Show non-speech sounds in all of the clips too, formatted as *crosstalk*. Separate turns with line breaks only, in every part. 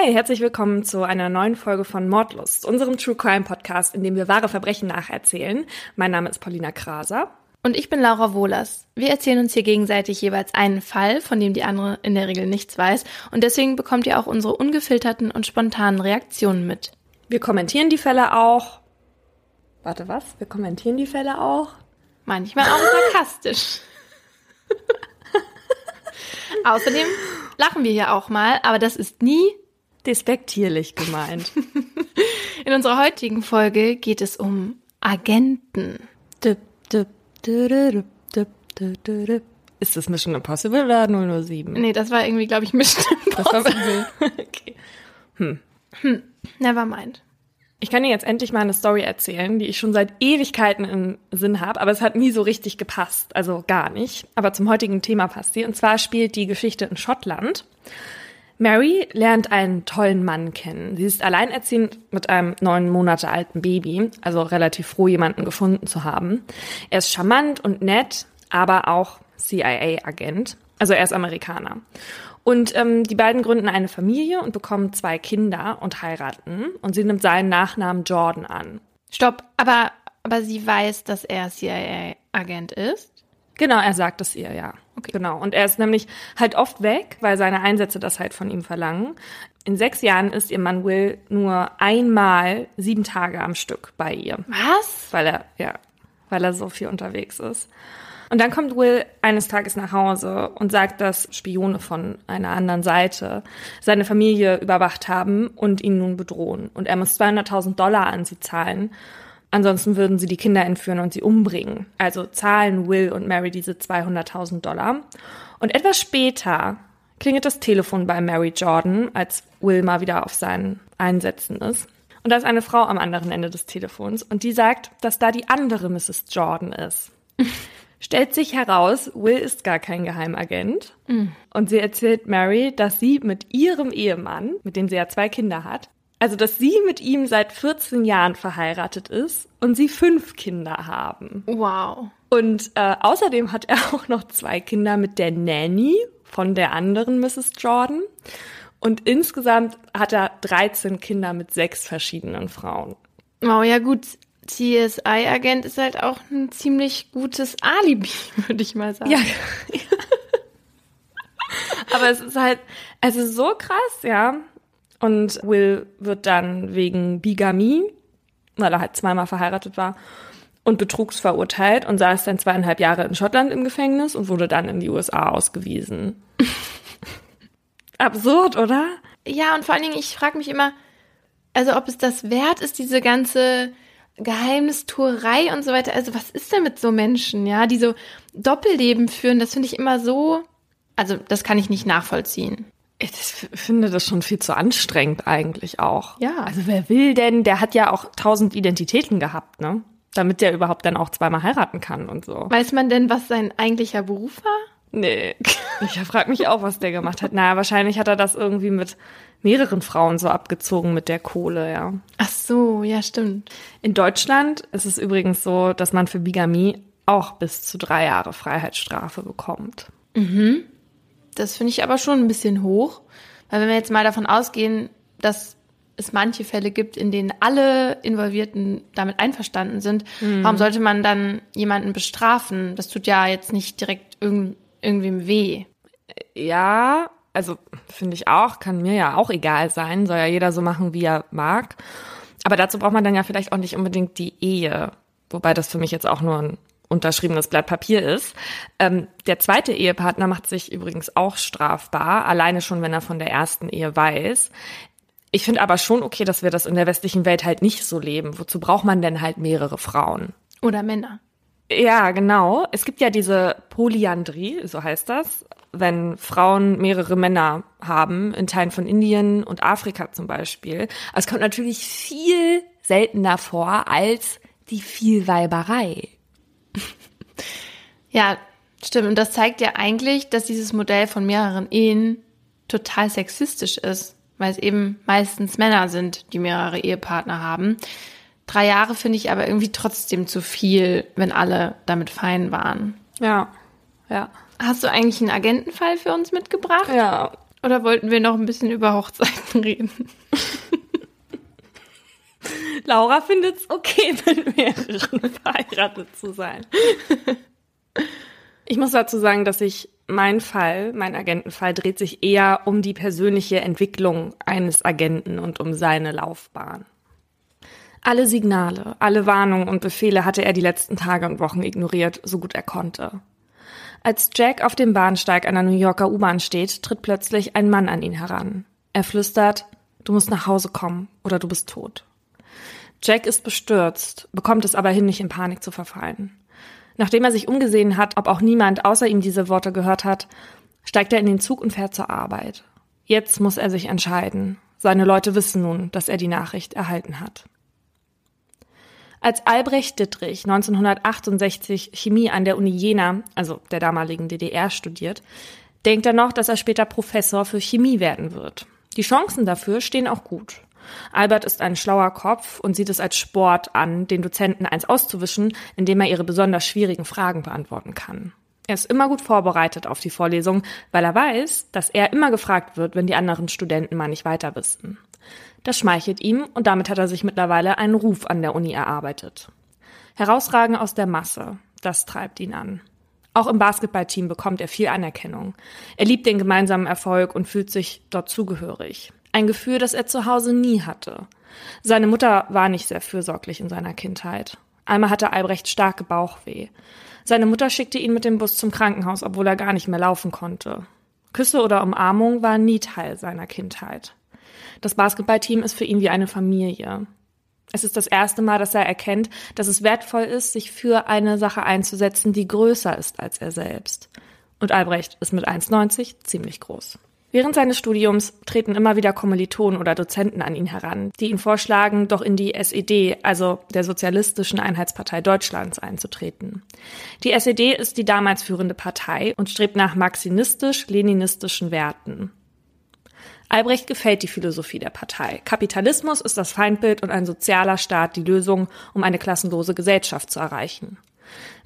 Hi, herzlich willkommen zu einer neuen Folge von Mordlust, unserem True Crime Podcast, in dem wir wahre Verbrechen nacherzählen. Mein Name ist Paulina Kraser.
Und ich bin Laura Wohlers. Wir erzählen uns hier gegenseitig jeweils einen Fall, von dem die andere in der Regel nichts weiß. Und deswegen bekommt ihr auch unsere ungefilterten und spontanen Reaktionen mit.
Wir kommentieren die Fälle auch. Warte, was? Wir kommentieren die Fälle auch?
Manchmal auch *laughs* sarkastisch. *laughs* Außerdem lachen wir hier auch mal, aber das ist nie
despektierlich gemeint. *laughs*
In unserer heutigen Folge geht es um Agenten.
Ist das Mission Impossible oder 007?
Nee, das war irgendwie, glaube ich, Mission *laughs* Impossible. *laughs* okay. Hm. Hm. Never mind.
Ich kann dir jetzt endlich mal eine Story erzählen, die ich schon seit Ewigkeiten im Sinn habe, aber es hat nie so richtig gepasst, also gar nicht. Aber zum heutigen Thema passt sie. Und zwar spielt die Geschichte in Schottland. Mary lernt einen tollen Mann kennen. Sie ist alleinerziehend mit einem neun Monate alten Baby, also relativ froh, jemanden gefunden zu haben. Er ist charmant und nett, aber auch CIA-Agent. Also er ist Amerikaner. Und ähm, die beiden gründen eine Familie und bekommen zwei Kinder und heiraten. Und sie nimmt seinen Nachnamen Jordan an.
Stopp, aber, aber sie weiß, dass er CIA-Agent ist?
Genau, er sagt es ihr, ja. Okay. Genau. Und er ist nämlich halt oft weg, weil seine Einsätze das halt von ihm verlangen. In sechs Jahren ist ihr Mann Will nur einmal sieben Tage am Stück bei ihr.
Was?
Weil er, ja, weil er so viel unterwegs ist. Und dann kommt Will eines Tages nach Hause und sagt, dass Spione von einer anderen Seite seine Familie überwacht haben und ihn nun bedrohen. Und er muss 200.000 Dollar an sie zahlen. Ansonsten würden sie die Kinder entführen und sie umbringen. Also zahlen Will und Mary diese 200.000 Dollar. Und etwas später klingelt das Telefon bei Mary Jordan, als Will mal wieder auf seinen Einsätzen ist. Und da ist eine Frau am anderen Ende des Telefons und die sagt, dass da die andere Mrs. Jordan ist. *laughs* Stellt sich heraus, Will ist gar kein Geheimagent. Mhm. Und sie erzählt Mary, dass sie mit ihrem Ehemann, mit dem sie ja zwei Kinder hat, also, dass sie mit ihm seit 14 Jahren verheiratet ist und sie fünf Kinder haben.
Wow.
Und äh, außerdem hat er auch noch zwei Kinder mit der Nanny von der anderen Mrs. Jordan. Und insgesamt hat er 13 Kinder mit sechs verschiedenen Frauen.
Wow, ja gut. CSI-Agent ist halt auch ein ziemlich gutes Alibi, *laughs* würde ich mal sagen.
Ja. *laughs* Aber es ist halt, es ist so krass, ja. Und Will wird dann wegen Bigamie, weil er halt zweimal verheiratet war, und Betrugs verurteilt und saß dann zweieinhalb Jahre in Schottland im Gefängnis und wurde dann in die USA ausgewiesen. *laughs* Absurd, oder?
Ja, und vor allen Dingen, ich frage mich immer, also ob es das wert ist, diese ganze Geheimnistuerei und so weiter. Also was ist denn mit so Menschen, ja, die so Doppelleben führen? Das finde ich immer so, also das kann ich nicht nachvollziehen.
Ich finde das schon viel zu anstrengend eigentlich auch.
Ja.
Also wer will denn, der hat ja auch tausend Identitäten gehabt, ne? Damit der überhaupt dann auch zweimal heiraten kann und so.
Weiß man denn, was sein eigentlicher Beruf war?
Nee. *laughs* Ich frage mich auch, was der gemacht hat. Naja, wahrscheinlich hat er das irgendwie mit mehreren Frauen so abgezogen mit der Kohle, ja.
Ach so, ja, stimmt.
In Deutschland ist es übrigens so, dass man für Bigamie auch bis zu drei Jahre Freiheitsstrafe bekommt.
Mhm. Das finde ich aber schon ein bisschen hoch, weil wenn wir jetzt mal davon ausgehen, dass es manche Fälle gibt, in denen alle Involvierten damit einverstanden sind, mhm. warum sollte man dann jemanden bestrafen? Das tut ja jetzt nicht direkt irgend, irgendwem weh.
Ja, also finde ich auch, kann mir ja auch egal sein, soll ja jeder so machen, wie er mag. Aber dazu braucht man dann ja vielleicht auch nicht unbedingt die Ehe. Wobei das für mich jetzt auch nur ein unterschriebenes Blatt Papier ist. Ähm, der zweite Ehepartner macht sich übrigens auch strafbar, alleine schon, wenn er von der ersten Ehe weiß. Ich finde aber schon okay, dass wir das in der westlichen Welt halt nicht so leben. Wozu braucht man denn halt mehrere Frauen?
Oder Männer.
Ja, genau. Es gibt ja diese Polyandrie, so heißt das, wenn Frauen mehrere Männer haben, in Teilen von Indien und Afrika zum Beispiel. Es kommt natürlich viel seltener vor als die Vielweiberei.
Ja, stimmt. Und das zeigt ja eigentlich, dass dieses Modell von mehreren Ehen total sexistisch ist, weil es eben meistens Männer sind, die mehrere Ehepartner haben. Drei Jahre finde ich aber irgendwie trotzdem zu viel, wenn alle damit fein waren.
Ja, ja.
Hast du eigentlich einen Agentenfall für uns mitgebracht?
Ja,
Oder wollten wir noch ein bisschen über Hochzeiten *laughs* reden?
Laura findet es okay, *laughs* mit mehreren verheiratet zu sein. Ich muss dazu sagen, dass ich mein Fall, mein Agentenfall, dreht sich eher um die persönliche Entwicklung eines Agenten und um seine Laufbahn. Alle Signale, alle Warnungen und Befehle hatte er die letzten Tage und Wochen ignoriert, so gut er konnte. Als Jack auf dem Bahnsteig einer New Yorker U-Bahn steht, tritt plötzlich ein Mann an ihn heran. Er flüstert, du musst nach Hause kommen oder du bist tot. Jack ist bestürzt, bekommt es aber hin, nicht in Panik zu verfallen. Nachdem er sich umgesehen hat, ob auch niemand außer ihm diese Worte gehört hat, steigt er in den Zug und fährt zur Arbeit. Jetzt muss er sich entscheiden. Seine Leute wissen nun, dass er die Nachricht erhalten hat. Als Albrecht Dittrich 1968 Chemie an der Uni Jena, also der damaligen DDR, studiert, denkt er noch, dass er später Professor für Chemie werden wird. Die Chancen dafür stehen auch gut. Albert ist ein schlauer Kopf und sieht es als Sport an, den Dozenten eins auszuwischen, indem er ihre besonders schwierigen Fragen beantworten kann. Er ist immer gut vorbereitet auf die Vorlesung, weil er weiß, dass er immer gefragt wird, wenn die anderen Studenten mal nicht weiter wissen. Das schmeichelt ihm und damit hat er sich mittlerweile einen Ruf an der Uni erarbeitet. Herausragen aus der Masse, das treibt ihn an. Auch im Basketballteam bekommt er viel Anerkennung. Er liebt den gemeinsamen Erfolg und fühlt sich dort zugehörig. Ein Gefühl, das er zu Hause nie hatte. Seine Mutter war nicht sehr fürsorglich in seiner Kindheit. Einmal hatte Albrecht starke Bauchweh. Seine Mutter schickte ihn mit dem Bus zum Krankenhaus, obwohl er gar nicht mehr laufen konnte. Küsse oder Umarmung waren nie Teil seiner Kindheit. Das Basketballteam ist für ihn wie eine Familie. Es ist das erste Mal, dass er erkennt, dass es wertvoll ist, sich für eine Sache einzusetzen, die größer ist als er selbst. Und Albrecht ist mit 1,90 ziemlich groß. Während seines Studiums treten immer wieder Kommilitonen oder Dozenten an ihn heran, die ihn vorschlagen, doch in die SED, also der Sozialistischen Einheitspartei Deutschlands, einzutreten. Die SED ist die damals führende Partei und strebt nach marxinistisch-leninistischen Werten. Albrecht gefällt die Philosophie der Partei. Kapitalismus ist das Feindbild und ein sozialer Staat die Lösung, um eine klassenlose Gesellschaft zu erreichen.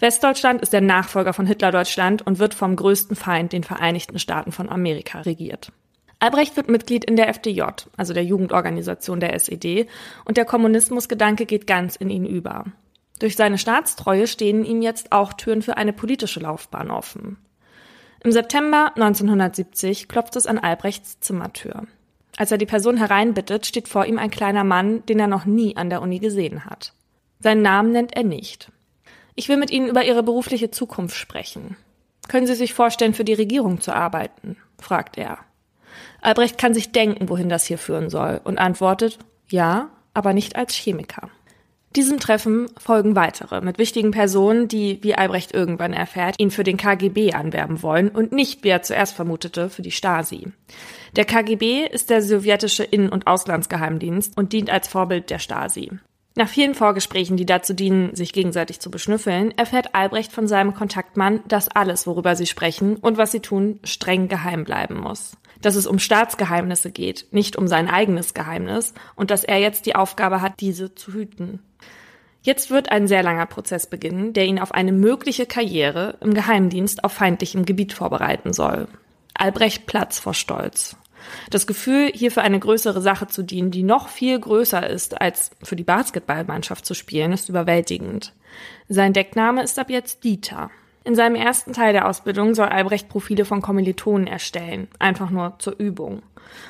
Westdeutschland ist der Nachfolger von Hitlerdeutschland und wird vom größten Feind, den Vereinigten Staaten von Amerika, regiert. Albrecht wird Mitglied in der FDJ, also der Jugendorganisation der SED, und der Kommunismusgedanke geht ganz in ihn über. Durch seine Staatstreue stehen ihm jetzt auch Türen für eine politische Laufbahn offen. Im September 1970 klopft es an Albrechts Zimmertür. Als er die Person hereinbittet, steht vor ihm ein kleiner Mann, den er noch nie an der Uni gesehen hat. Seinen Namen nennt er nicht. Ich will mit Ihnen über Ihre berufliche Zukunft sprechen. Können Sie sich vorstellen, für die Regierung zu arbeiten? fragt er. Albrecht kann sich denken, wohin das hier führen soll, und antwortet, ja, aber nicht als Chemiker. Diesem Treffen folgen weitere mit wichtigen Personen, die, wie Albrecht irgendwann erfährt, ihn für den KGB anwerben wollen und nicht, wie er zuerst vermutete, für die Stasi. Der KGB ist der sowjetische Innen- und Auslandsgeheimdienst und dient als Vorbild der Stasi. Nach vielen Vorgesprächen, die dazu dienen, sich gegenseitig zu beschnüffeln, erfährt Albrecht von seinem Kontaktmann, dass alles, worüber sie sprechen und was sie tun, streng geheim bleiben muss dass es um Staatsgeheimnisse geht, nicht um sein eigenes Geheimnis und dass er jetzt die Aufgabe hat, diese zu hüten. Jetzt wird ein sehr langer Prozess beginnen, der ihn auf eine mögliche Karriere im Geheimdienst auf feindlichem Gebiet vorbereiten soll. Albrecht Platz vor Stolz. Das Gefühl, hier für eine größere Sache zu dienen, die noch viel größer ist, als für die Basketballmannschaft zu spielen, ist überwältigend. Sein Deckname ist ab jetzt Dieter. In seinem ersten Teil der Ausbildung soll Albrecht Profile von Kommilitonen erstellen, einfach nur zur Übung.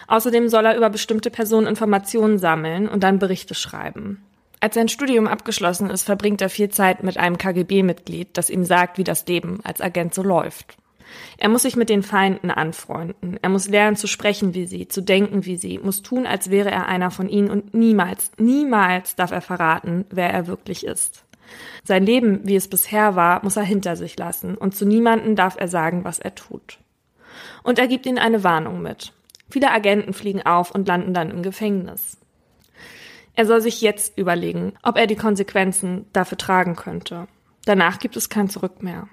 Außerdem soll er über bestimmte Personen Informationen sammeln und dann Berichte schreiben. Als sein Studium abgeschlossen ist, verbringt er viel Zeit mit einem KGB-Mitglied, das ihm sagt, wie das Leben als Agent so läuft. Er muss sich mit den Feinden anfreunden. Er muss lernen zu sprechen wie sie, zu denken wie sie, muss tun, als wäre er einer von ihnen und niemals, niemals darf er verraten, wer er wirklich ist. Sein Leben, wie es bisher war, muss er hinter sich lassen und zu niemanden darf er sagen, was er tut. Und er gibt ihnen eine Warnung mit. Viele Agenten fliegen auf und landen dann im Gefängnis. Er soll sich jetzt überlegen, ob er die Konsequenzen dafür tragen könnte. Danach gibt es kein Zurück mehr.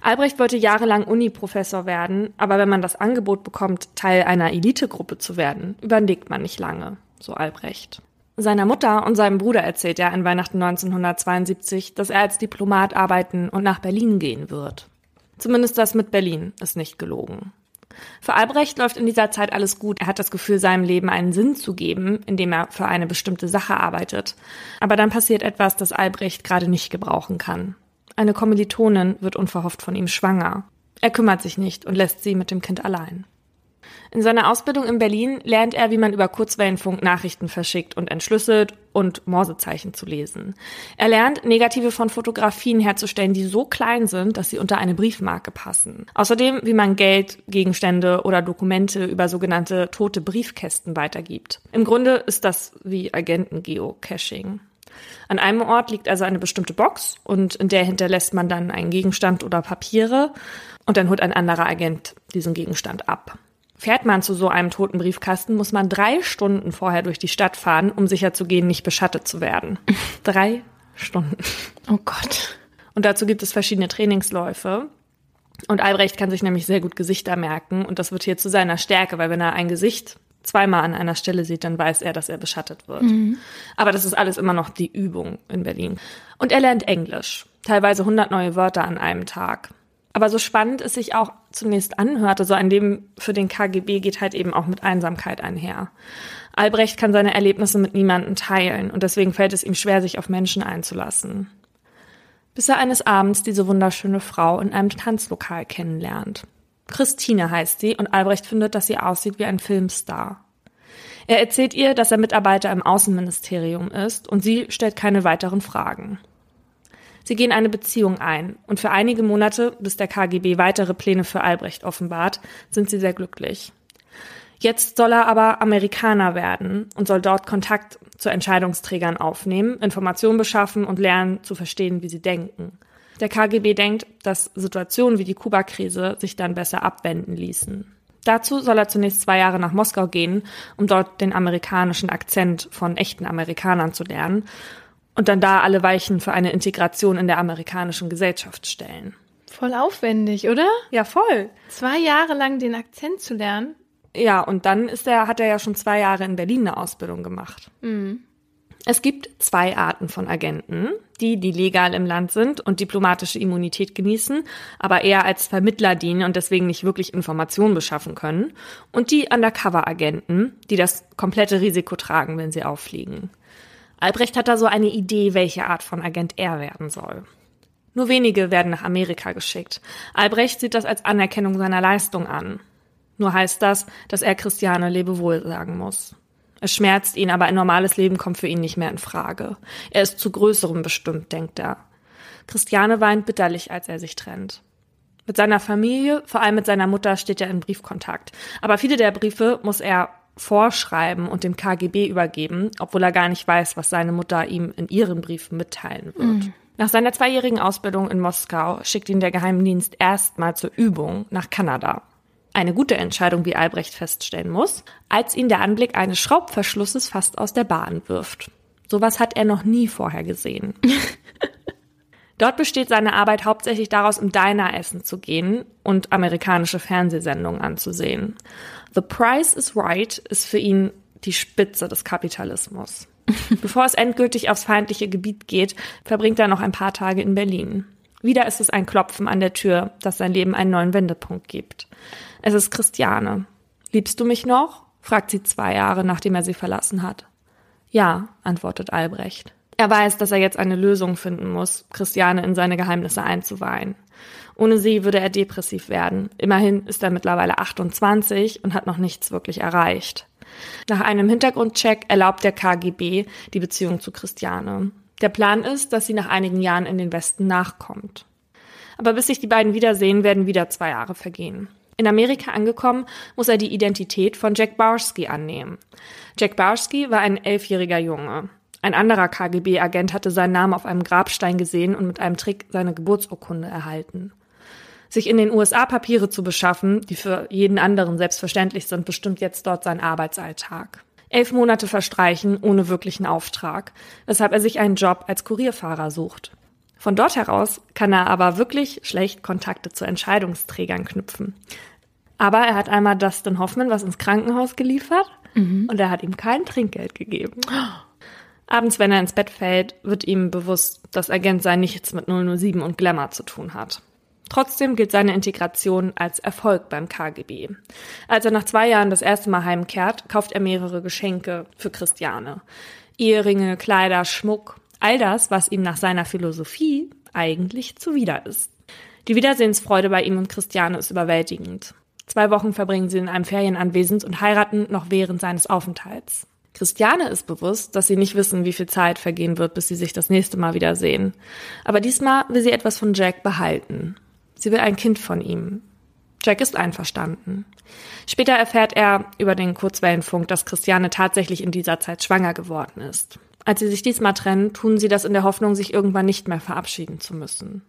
Albrecht wollte jahrelang Uni-Professor werden, aber wenn man das Angebot bekommt, Teil einer Elitegruppe zu werden, überlegt man nicht lange, so Albrecht. Seiner Mutter und seinem Bruder erzählt er an Weihnachten 1972, dass er als Diplomat arbeiten und nach Berlin gehen wird. Zumindest das mit Berlin ist nicht gelogen. Für Albrecht läuft in dieser Zeit alles gut. Er hat das Gefühl, seinem Leben einen Sinn zu geben, indem er für eine bestimmte Sache arbeitet. Aber dann passiert etwas, das Albrecht gerade nicht gebrauchen kann. Eine Kommilitonin wird unverhofft von ihm schwanger. Er kümmert sich nicht und lässt sie mit dem Kind allein. In seiner Ausbildung in Berlin lernt er, wie man über Kurzwellenfunk Nachrichten verschickt und entschlüsselt und Morsezeichen zu lesen. Er lernt, Negative von Fotografien herzustellen, die so klein sind, dass sie unter eine Briefmarke passen. Außerdem, wie man Geld, Gegenstände oder Dokumente über sogenannte tote Briefkästen weitergibt. Im Grunde ist das wie Agenten-Geocaching. An einem Ort liegt also eine bestimmte Box und in der hinterlässt man dann einen Gegenstand oder Papiere und dann holt ein anderer Agent diesen Gegenstand ab. Fährt man zu so einem toten Briefkasten, muss man drei Stunden vorher durch die Stadt fahren, um sicherzugehen, nicht beschattet zu werden. *laughs* drei Stunden.
Oh Gott.
Und dazu gibt es verschiedene Trainingsläufe. Und Albrecht kann sich nämlich sehr gut Gesichter merken. Und das wird hier zu seiner Stärke, weil wenn er ein Gesicht zweimal an einer Stelle sieht, dann weiß er, dass er beschattet wird. Mhm. Aber das ist alles immer noch die Übung in Berlin. Und er lernt Englisch. Teilweise 100 neue Wörter an einem Tag. Aber so spannend es sich auch zunächst anhörte, so ein Leben für den KGB geht halt eben auch mit Einsamkeit einher. Albrecht kann seine Erlebnisse mit niemandem teilen und deswegen fällt es ihm schwer, sich auf Menschen einzulassen. Bis er eines Abends diese wunderschöne Frau in einem Tanzlokal kennenlernt. Christine heißt sie und Albrecht findet, dass sie aussieht wie ein Filmstar. Er erzählt ihr, dass er Mitarbeiter im Außenministerium ist und sie stellt keine weiteren Fragen. Sie gehen eine Beziehung ein und für einige Monate, bis der KGB weitere Pläne für Albrecht offenbart, sind sie sehr glücklich. Jetzt soll er aber Amerikaner werden und soll dort Kontakt zu Entscheidungsträgern aufnehmen, Informationen beschaffen und lernen zu verstehen, wie sie denken. Der KGB denkt, dass Situationen wie die Kuba-Krise sich dann besser abwenden ließen. Dazu soll er zunächst zwei Jahre nach Moskau gehen, um dort den amerikanischen Akzent von echten Amerikanern zu lernen und dann da alle Weichen für eine Integration in der amerikanischen Gesellschaft stellen.
Voll aufwendig, oder?
Ja, voll.
Zwei Jahre lang den Akzent zu lernen.
Ja, und dann ist er, hat er ja schon zwei Jahre in Berlin eine Ausbildung gemacht.
Mhm.
Es gibt zwei Arten von Agenten, die, die legal im Land sind und diplomatische Immunität genießen, aber eher als Vermittler dienen und deswegen nicht wirklich Informationen beschaffen können, und die Undercover-Agenten, die das komplette Risiko tragen, wenn sie auffliegen. Albrecht hat da so eine Idee, welche Art von Agent er werden soll. Nur wenige werden nach Amerika geschickt. Albrecht sieht das als Anerkennung seiner Leistung an. Nur heißt das, dass er Christiane Lebewohl sagen muss. Es schmerzt ihn, aber ein normales Leben kommt für ihn nicht mehr in Frage. Er ist zu Größerem bestimmt, denkt er. Christiane weint bitterlich, als er sich trennt. Mit seiner Familie, vor allem mit seiner Mutter, steht er in Briefkontakt. Aber viele der Briefe muss er vorschreiben und dem KGB übergeben, obwohl er gar nicht weiß, was seine Mutter ihm in ihren Briefen mitteilen wird. Mhm. Nach seiner zweijährigen Ausbildung in Moskau schickt ihn der Geheimdienst erstmal zur Übung nach Kanada. Eine gute Entscheidung, wie Albrecht feststellen muss, als ihn der Anblick eines Schraubverschlusses fast aus der Bahn wirft. Sowas hat er noch nie vorher gesehen. *laughs* Dort besteht seine Arbeit hauptsächlich daraus, im Diner essen zu gehen und amerikanische Fernsehsendungen anzusehen. The Price is Right ist für ihn die Spitze des Kapitalismus. *laughs* Bevor es endgültig aufs feindliche Gebiet geht, verbringt er noch ein paar Tage in Berlin. Wieder ist es ein Klopfen an der Tür, das sein Leben einen neuen Wendepunkt gibt. Es ist Christiane. Liebst du mich noch? fragt sie zwei Jahre, nachdem er sie verlassen hat. Ja, antwortet Albrecht. Er weiß, dass er jetzt eine Lösung finden muss, Christiane in seine Geheimnisse einzuweihen. Ohne sie würde er depressiv werden. Immerhin ist er mittlerweile 28 und hat noch nichts wirklich erreicht. Nach einem Hintergrundcheck erlaubt der KGB die Beziehung zu Christiane. Der Plan ist, dass sie nach einigen Jahren in den Westen nachkommt. Aber bis sich die beiden wiedersehen, werden wieder zwei Jahre vergehen. In Amerika angekommen, muss er die Identität von Jack Barsky annehmen. Jack Barsky war ein elfjähriger Junge. Ein anderer KGB-Agent hatte seinen Namen auf einem Grabstein gesehen und mit einem Trick seine Geburtsurkunde erhalten. Sich in den USA Papiere zu beschaffen, die für jeden anderen selbstverständlich sind, bestimmt jetzt dort sein Arbeitsalltag. Elf Monate verstreichen ohne wirklichen Auftrag, weshalb er sich einen Job als Kurierfahrer sucht. Von dort heraus kann er aber wirklich schlecht Kontakte zu Entscheidungsträgern knüpfen. Aber er hat einmal Dustin Hoffman was ins Krankenhaus geliefert mhm. und er hat ihm kein Trinkgeld gegeben. Abends, wenn er ins Bett fällt, wird ihm bewusst, dass Agent sein nichts mit 007 und Glamour zu tun hat. Trotzdem gilt seine Integration als Erfolg beim KGB. Als er nach zwei Jahren das erste Mal heimkehrt, kauft er mehrere Geschenke für Christiane. Eheringe, Kleider, Schmuck, all das, was ihm nach seiner Philosophie eigentlich zuwider ist. Die Wiedersehensfreude bei ihm und Christiane ist überwältigend. Zwei Wochen verbringen sie in einem Ferienanwesend und heiraten noch während seines Aufenthalts. Christiane ist bewusst, dass sie nicht wissen, wie viel Zeit vergehen wird, bis sie sich das nächste Mal wiedersehen. Aber diesmal will sie etwas von Jack behalten. Sie will ein Kind von ihm. Jack ist einverstanden. Später erfährt er über den Kurzwellenfunk, dass Christiane tatsächlich in dieser Zeit schwanger geworden ist. Als sie sich diesmal trennen, tun sie das in der Hoffnung, sich irgendwann nicht mehr verabschieden zu müssen.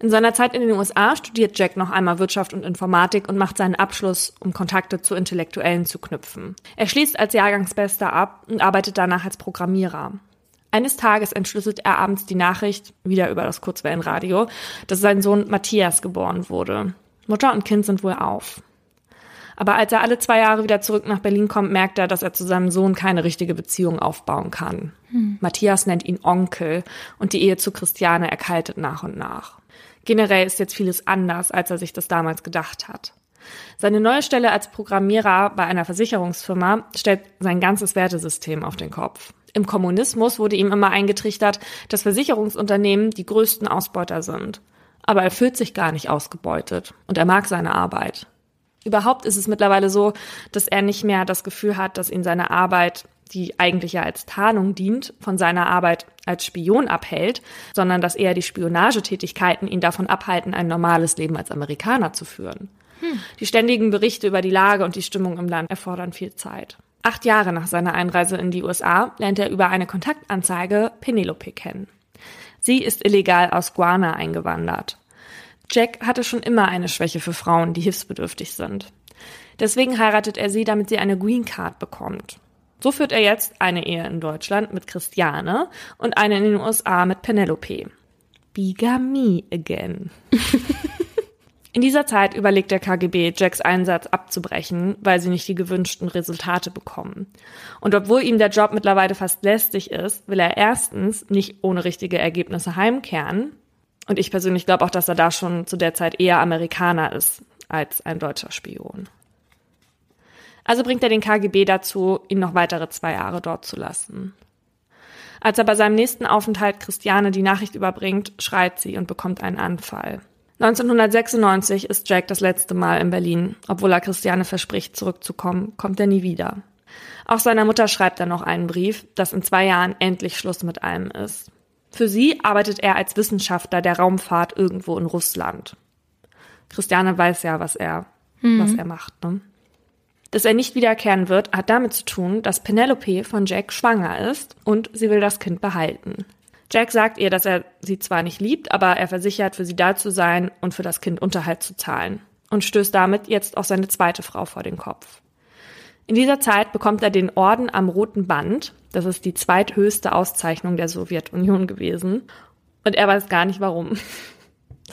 In seiner Zeit in den USA studiert Jack noch einmal Wirtschaft und Informatik und macht seinen Abschluss, um Kontakte zu Intellektuellen zu knüpfen. Er schließt als Jahrgangsbester ab und arbeitet danach als Programmierer. Eines Tages entschlüsselt er abends die Nachricht, wieder über das Kurzwellenradio, dass sein Sohn Matthias geboren wurde. Mutter und Kind sind wohl auf. Aber als er alle zwei Jahre wieder zurück nach Berlin kommt, merkt er, dass er zu seinem Sohn keine richtige Beziehung aufbauen kann. Hm. Matthias nennt ihn Onkel und die Ehe zu Christiane erkaltet nach und nach. Generell ist jetzt vieles anders, als er sich das damals gedacht hat. Seine neue Stelle als Programmierer bei einer Versicherungsfirma stellt sein ganzes Wertesystem auf den Kopf. Im Kommunismus wurde ihm immer eingetrichtert, dass Versicherungsunternehmen die größten Ausbeuter sind. Aber er fühlt sich gar nicht ausgebeutet und er mag seine Arbeit. Überhaupt ist es mittlerweile so, dass er nicht mehr das Gefühl hat, dass ihn seine Arbeit die eigentlich ja als Tarnung dient, von seiner Arbeit als Spion abhält, sondern dass eher die Spionagetätigkeiten ihn davon abhalten, ein normales Leben als Amerikaner zu führen. Hm. Die ständigen Berichte über die Lage und die Stimmung im Land erfordern viel Zeit. Acht Jahre nach seiner Einreise in die USA lernt er über eine Kontaktanzeige Penelope kennen. Sie ist illegal aus Guana eingewandert. Jack hatte schon immer eine Schwäche für Frauen, die hilfsbedürftig sind. Deswegen heiratet er sie, damit sie eine Green Card bekommt. So führt er jetzt eine Ehe in Deutschland mit Christiane und eine in den USA mit Penelope. Bigamie again. *laughs* In dieser Zeit überlegt der KGB, Jacks Einsatz abzubrechen, weil sie nicht die gewünschten Resultate bekommen. Und obwohl ihm der Job mittlerweile fast lästig ist, will er erstens nicht ohne richtige Ergebnisse heimkehren. Und ich persönlich glaube auch, dass er da schon zu der Zeit eher Amerikaner ist als ein deutscher Spion. Also bringt er den KGB dazu, ihn noch weitere zwei Jahre dort zu lassen. Als er bei seinem nächsten Aufenthalt Christiane die Nachricht überbringt, schreit sie und bekommt einen Anfall. 1996 ist Jack das letzte Mal in Berlin. Obwohl er Christiane verspricht, zurückzukommen, kommt er nie wieder. Auch seiner Mutter schreibt er noch einen Brief, dass in zwei Jahren endlich Schluss mit allem ist. Für sie arbeitet er als Wissenschaftler der Raumfahrt irgendwo in Russland. Christiane weiß ja, was er, mhm. was er macht. Ne? Dass er nicht wiederkehren wird, hat damit zu tun, dass Penelope von Jack schwanger ist und sie will das Kind behalten. Jack sagt ihr, dass er sie zwar nicht liebt, aber er versichert, für sie da zu sein und für das Kind Unterhalt zu zahlen und stößt damit jetzt auch seine zweite Frau vor den Kopf. In dieser Zeit bekommt er den Orden am Roten Band, das ist die zweithöchste Auszeichnung der Sowjetunion gewesen, und er weiß gar nicht warum. *laughs*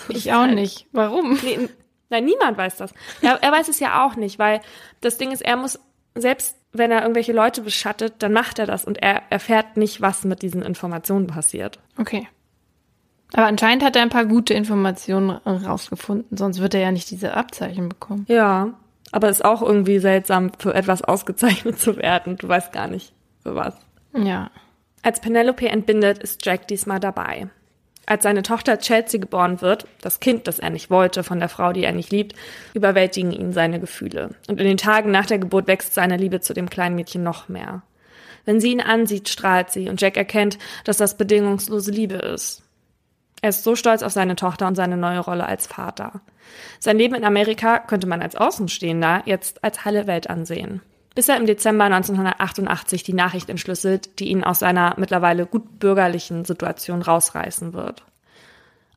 Ich auch nicht. Warum? *laughs*
Nee, Nein, niemand weiß das. Er, er weiß es ja auch nicht, weil das Ding ist, er muss, selbst wenn er irgendwelche Leute beschattet, dann macht er das und er erfährt nicht, was mit diesen Informationen passiert.
Okay. Aber anscheinend hat er ein paar gute Informationen rausgefunden, sonst wird er ja nicht diese Abzeichen bekommen.
Ja, aber es ist auch irgendwie seltsam, für etwas ausgezeichnet zu werden. Du weißt gar nicht, für was.
Ja.
Als Penelope entbindet, ist Jack diesmal dabei. Als seine Tochter Chelsea geboren wird, das Kind, das er nicht wollte, von der Frau, die er nicht liebt, überwältigen ihn seine Gefühle. Und in den Tagen nach der Geburt wächst seine Liebe zu dem kleinen Mädchen noch mehr. Wenn sie ihn ansieht, strahlt sie und Jack erkennt, dass das bedingungslose Liebe ist. Er ist so stolz auf seine Tochter und seine neue Rolle als Vater. Sein Leben in Amerika könnte man als Außenstehender jetzt als heile Welt ansehen bis er im Dezember 1988 die Nachricht entschlüsselt, die ihn aus seiner mittlerweile gut bürgerlichen Situation rausreißen wird.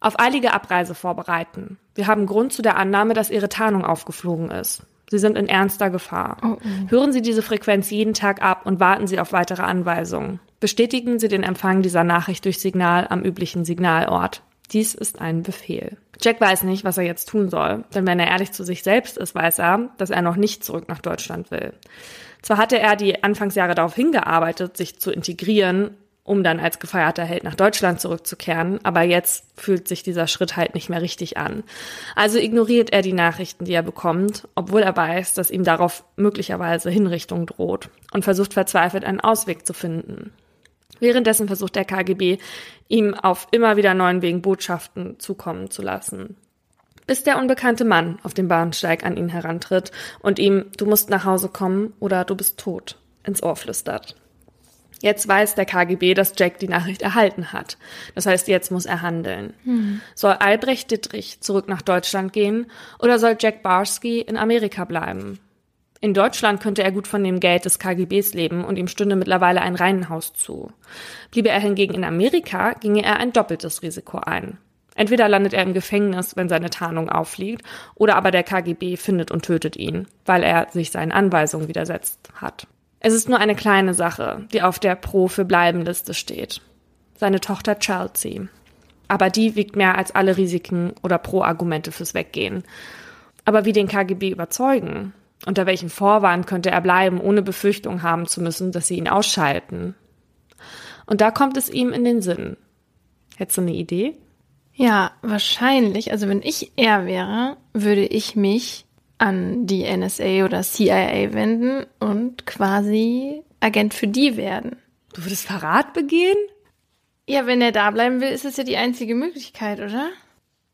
Auf eilige Abreise vorbereiten. Wir haben Grund zu der Annahme, dass Ihre Tarnung aufgeflogen ist. Sie sind in ernster Gefahr. Oh, oh. Hören Sie diese Frequenz jeden Tag ab und warten Sie auf weitere Anweisungen. Bestätigen Sie den Empfang dieser Nachricht durch Signal am üblichen Signalort. Dies ist ein Befehl. Jack weiß nicht, was er jetzt tun soll, denn wenn er ehrlich zu sich selbst ist, weiß er, dass er noch nicht zurück nach Deutschland will. Zwar hatte er die Anfangsjahre darauf hingearbeitet, sich zu integrieren, um dann als gefeierter Held nach Deutschland zurückzukehren. Aber jetzt fühlt sich dieser Schritt halt nicht mehr richtig an. Also ignoriert er die Nachrichten, die er bekommt, obwohl er weiß, dass ihm darauf möglicherweise Hinrichtung droht und versucht verzweifelt einen Ausweg zu finden. Währenddessen versucht der KGB, ihm auf immer wieder neuen Wegen Botschaften zukommen zu lassen. Bis der unbekannte Mann auf dem Bahnsteig an ihn herantritt und ihm Du musst nach Hause kommen oder du bist tot ins Ohr flüstert. Jetzt weiß der KGB, dass Jack die Nachricht erhalten hat. Das heißt, jetzt muss er handeln. Hm. Soll Albrecht Dittrich zurück nach Deutschland gehen oder soll Jack Barsky in Amerika bleiben? In Deutschland könnte er gut von dem Geld des KGBs leben und ihm stünde mittlerweile ein Reihenhaus zu. Bliebe er hingegen in Amerika, ginge er ein doppeltes Risiko ein. Entweder landet er im Gefängnis, wenn seine Tarnung auffliegt, oder aber der KGB findet und tötet ihn, weil er sich seinen Anweisungen widersetzt hat. Es ist nur eine kleine Sache, die auf der Pro für bleiben Liste steht. Seine Tochter Chelsea. Aber die wiegt mehr als alle Risiken oder Pro-Argumente fürs Weggehen. Aber wie den KGB überzeugen? Unter welchem Vorwand könnte er bleiben, ohne Befürchtung haben zu müssen, dass sie ihn ausschalten? Und da kommt es ihm in den Sinn. Hättest du eine Idee?
Ja, wahrscheinlich. Also wenn ich er wäre, würde ich mich an die NSA oder CIA wenden und quasi Agent für die werden.
Du würdest Verrat begehen?
Ja, wenn er da bleiben will, ist es ja die einzige Möglichkeit, oder?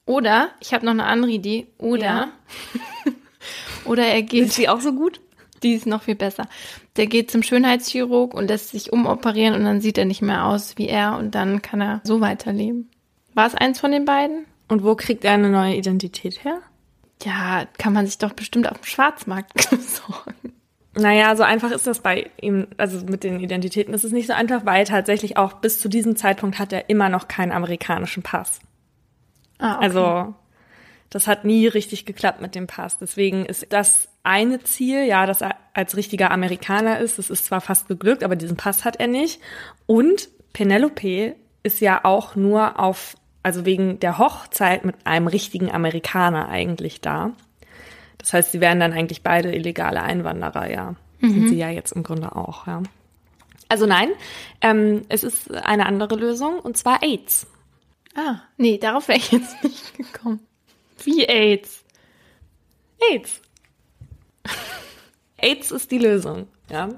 Oder, ich habe noch eine andere Idee, oder ja. *laughs* oder er geht.
Ist sie auch so gut?
Die ist noch viel besser. Der geht zum Schönheitschirurg und lässt sich umoperieren und dann sieht er nicht mehr aus wie er und dann kann er so weiterleben. War es eins von den beiden?
Und wo kriegt er eine neue Identität her?
Ja, kann man sich doch bestimmt auf dem Schwarzmarkt *laughs* besorgen.
Naja, so einfach ist das bei ihm, also mit den Identitäten ist es nicht so einfach, weil tatsächlich auch bis zu diesem Zeitpunkt hat er immer noch keinen amerikanischen Pass. Ah, okay. Also das hat nie richtig geklappt mit dem Pass. Deswegen ist das eine Ziel, ja, dass er als richtiger Amerikaner ist. Das ist zwar fast geglückt, aber diesen Pass hat er nicht. Und Penelope ist ja auch nur auf also wegen der Hochzeit mit einem richtigen Amerikaner eigentlich da. Das heißt, sie wären dann eigentlich beide illegale Einwanderer, ja. Mhm. Sind sie ja jetzt im Grunde auch, ja. Also nein, ähm, es ist eine andere Lösung und zwar AIDS.
Ah, nee, darauf wäre ich jetzt nicht gekommen. Wie AIDS?
AIDS. *laughs* AIDS ist die Lösung, ja.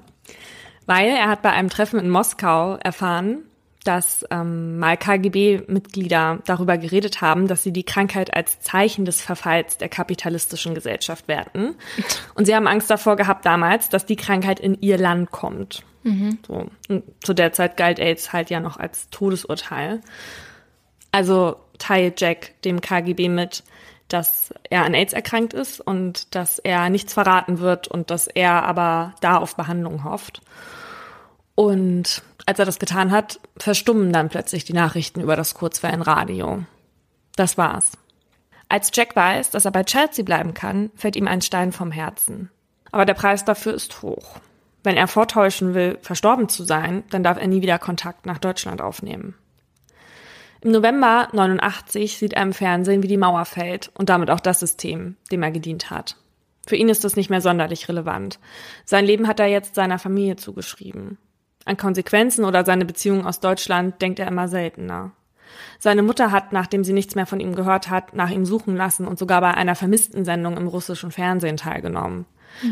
Weil er hat bei einem Treffen in Moskau erfahren, dass ähm, mal KGB-Mitglieder darüber geredet haben, dass sie die Krankheit als Zeichen des Verfalls der kapitalistischen Gesellschaft werten. *laughs* Und sie haben Angst davor gehabt damals, dass die Krankheit in ihr Land kommt. Mhm. So. Und zu der Zeit galt AIDS halt ja noch als Todesurteil. Also teilt Jack dem KGB mit, dass er an AIDS erkrankt ist und dass er nichts verraten wird und dass er aber da auf Behandlung hofft. Und als er das getan hat, verstummen dann plötzlich die Nachrichten über das Kurzwellenradio. Das war's. Als Jack weiß, dass er bei Chelsea bleiben kann, fällt ihm ein Stein vom Herzen. Aber der Preis dafür ist hoch. Wenn er vortäuschen will, verstorben zu sein, dann darf er nie wieder Kontakt nach Deutschland aufnehmen. Im November 89 sieht er im Fernsehen, wie die Mauer fällt und damit auch das System, dem er gedient hat. Für ihn ist das nicht mehr sonderlich relevant. Sein Leben hat er jetzt seiner Familie zugeschrieben. An Konsequenzen oder seine Beziehung aus Deutschland denkt er immer seltener. Seine Mutter hat, nachdem sie nichts mehr von ihm gehört hat, nach ihm suchen lassen und sogar bei einer vermissten Sendung im russischen Fernsehen teilgenommen.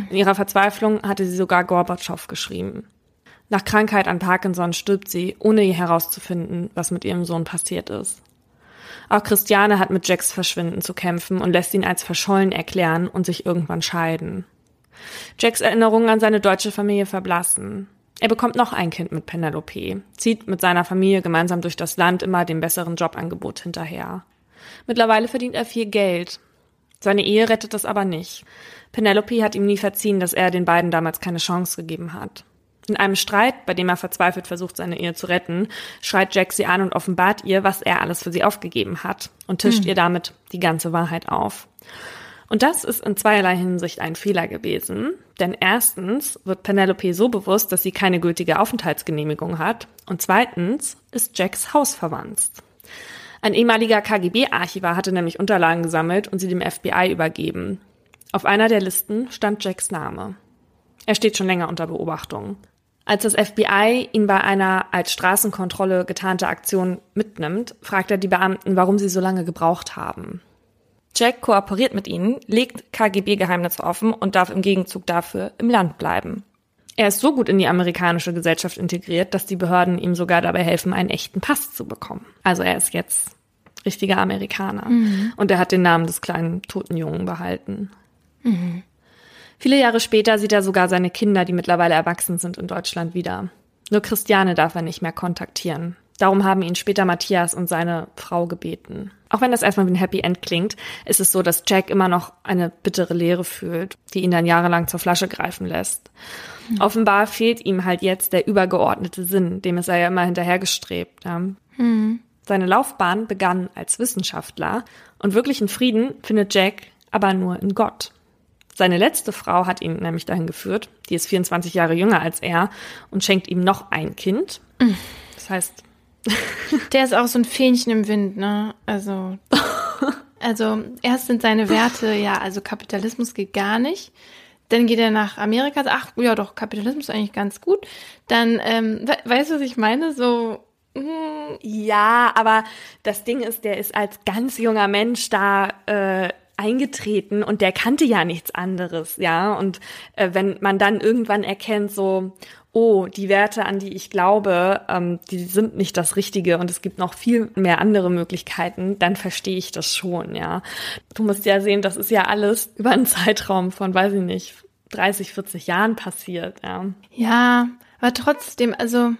In ihrer Verzweiflung hatte sie sogar Gorbatschow geschrieben. Nach Krankheit an Parkinson stirbt sie, ohne je herauszufinden, was mit ihrem Sohn passiert ist. Auch Christiane hat mit Jacks Verschwinden zu kämpfen und lässt ihn als verschollen erklären und sich irgendwann scheiden. Jacks Erinnerungen an seine deutsche Familie verblassen. Er bekommt noch ein Kind mit Penelope, zieht mit seiner Familie gemeinsam durch das Land immer dem besseren Jobangebot hinterher. Mittlerweile verdient er viel Geld. Seine Ehe rettet das aber nicht. Penelope hat ihm nie verziehen, dass er den beiden damals keine Chance gegeben hat. In einem Streit, bei dem er verzweifelt versucht, seine Ehe zu retten, schreit Jack sie an und offenbart ihr, was er alles für sie aufgegeben hat und tischt hm. ihr damit die ganze Wahrheit auf. Und das ist in zweierlei Hinsicht ein Fehler gewesen. Denn erstens wird Penelope so bewusst, dass sie keine gültige Aufenthaltsgenehmigung hat. Und zweitens ist Jacks Haus verwandt. Ein ehemaliger KGB-Archivar hatte nämlich Unterlagen gesammelt und sie dem FBI übergeben. Auf einer der Listen stand Jacks Name. Er steht schon länger unter Beobachtung. Als das FBI ihn bei einer als Straßenkontrolle getarnte Aktion mitnimmt, fragt er die Beamten, warum sie so lange gebraucht haben. Jack kooperiert mit ihnen, legt KGB-Geheimnisse offen und darf im Gegenzug dafür im Land bleiben. Er ist so gut in die amerikanische Gesellschaft integriert, dass die Behörden ihm sogar dabei helfen, einen echten Pass zu bekommen. Also er ist jetzt richtiger Amerikaner. Mhm. Und er hat den Namen des kleinen toten Jungen behalten. Mhm. Viele Jahre später sieht er sogar seine Kinder, die mittlerweile erwachsen sind, in Deutschland wieder. Nur Christiane darf er nicht mehr kontaktieren. Darum haben ihn später Matthias und seine Frau gebeten. Auch wenn das erstmal wie ein Happy End klingt, ist es so, dass Jack immer noch eine bittere Leere fühlt, die ihn dann jahrelang zur Flasche greifen lässt. Mhm. Offenbar fehlt ihm halt jetzt der übergeordnete Sinn, dem ist er ja immer hinterhergestrebt. Ja. Mhm. Seine Laufbahn begann als Wissenschaftler und wirklichen Frieden findet Jack aber nur in Gott. Seine letzte Frau hat ihn nämlich dahin geführt, die ist 24 Jahre jünger als er und schenkt ihm noch ein Kind. Das heißt. *laughs*
Der ist auch so ein Fähnchen im Wind, ne? Also. *laughs* Also, erst sind seine Werte, ja, also Kapitalismus geht gar nicht. Dann geht er nach Amerika, ach, ja doch, Kapitalismus ist eigentlich ganz gut. Dann, ähm, weißt du, was ich meine? So,
mm, ja, aber das Ding ist, der ist als ganz junger Mensch da äh, eingetreten und der kannte ja nichts anderes, ja. Und äh, wenn man dann irgendwann erkennt, so, oh, die Werte, an die ich glaube, ähm, die sind nicht das Richtige und es gibt noch viel mehr andere Möglichkeiten, dann verstehe ich das schon, ja. Du musst ja sehen, das ist ja alles *laughs* über einen Zeitraum von, weiß ich nicht, 30, 40 Jahren passiert, ja.
Ja, aber trotzdem, also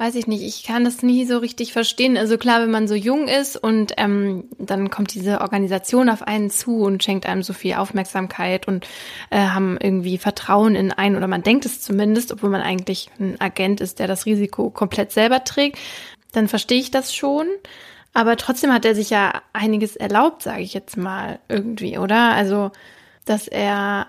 weiß ich nicht, ich kann das nie so richtig verstehen. Also klar, wenn man so jung ist und ähm, dann kommt diese Organisation auf einen zu und schenkt einem so viel Aufmerksamkeit und äh, haben irgendwie Vertrauen in einen oder man denkt es zumindest, obwohl man eigentlich ein Agent ist, der das Risiko komplett selber trägt, dann verstehe ich das schon. Aber trotzdem hat er sich ja einiges erlaubt, sage ich jetzt mal irgendwie, oder? Also, dass er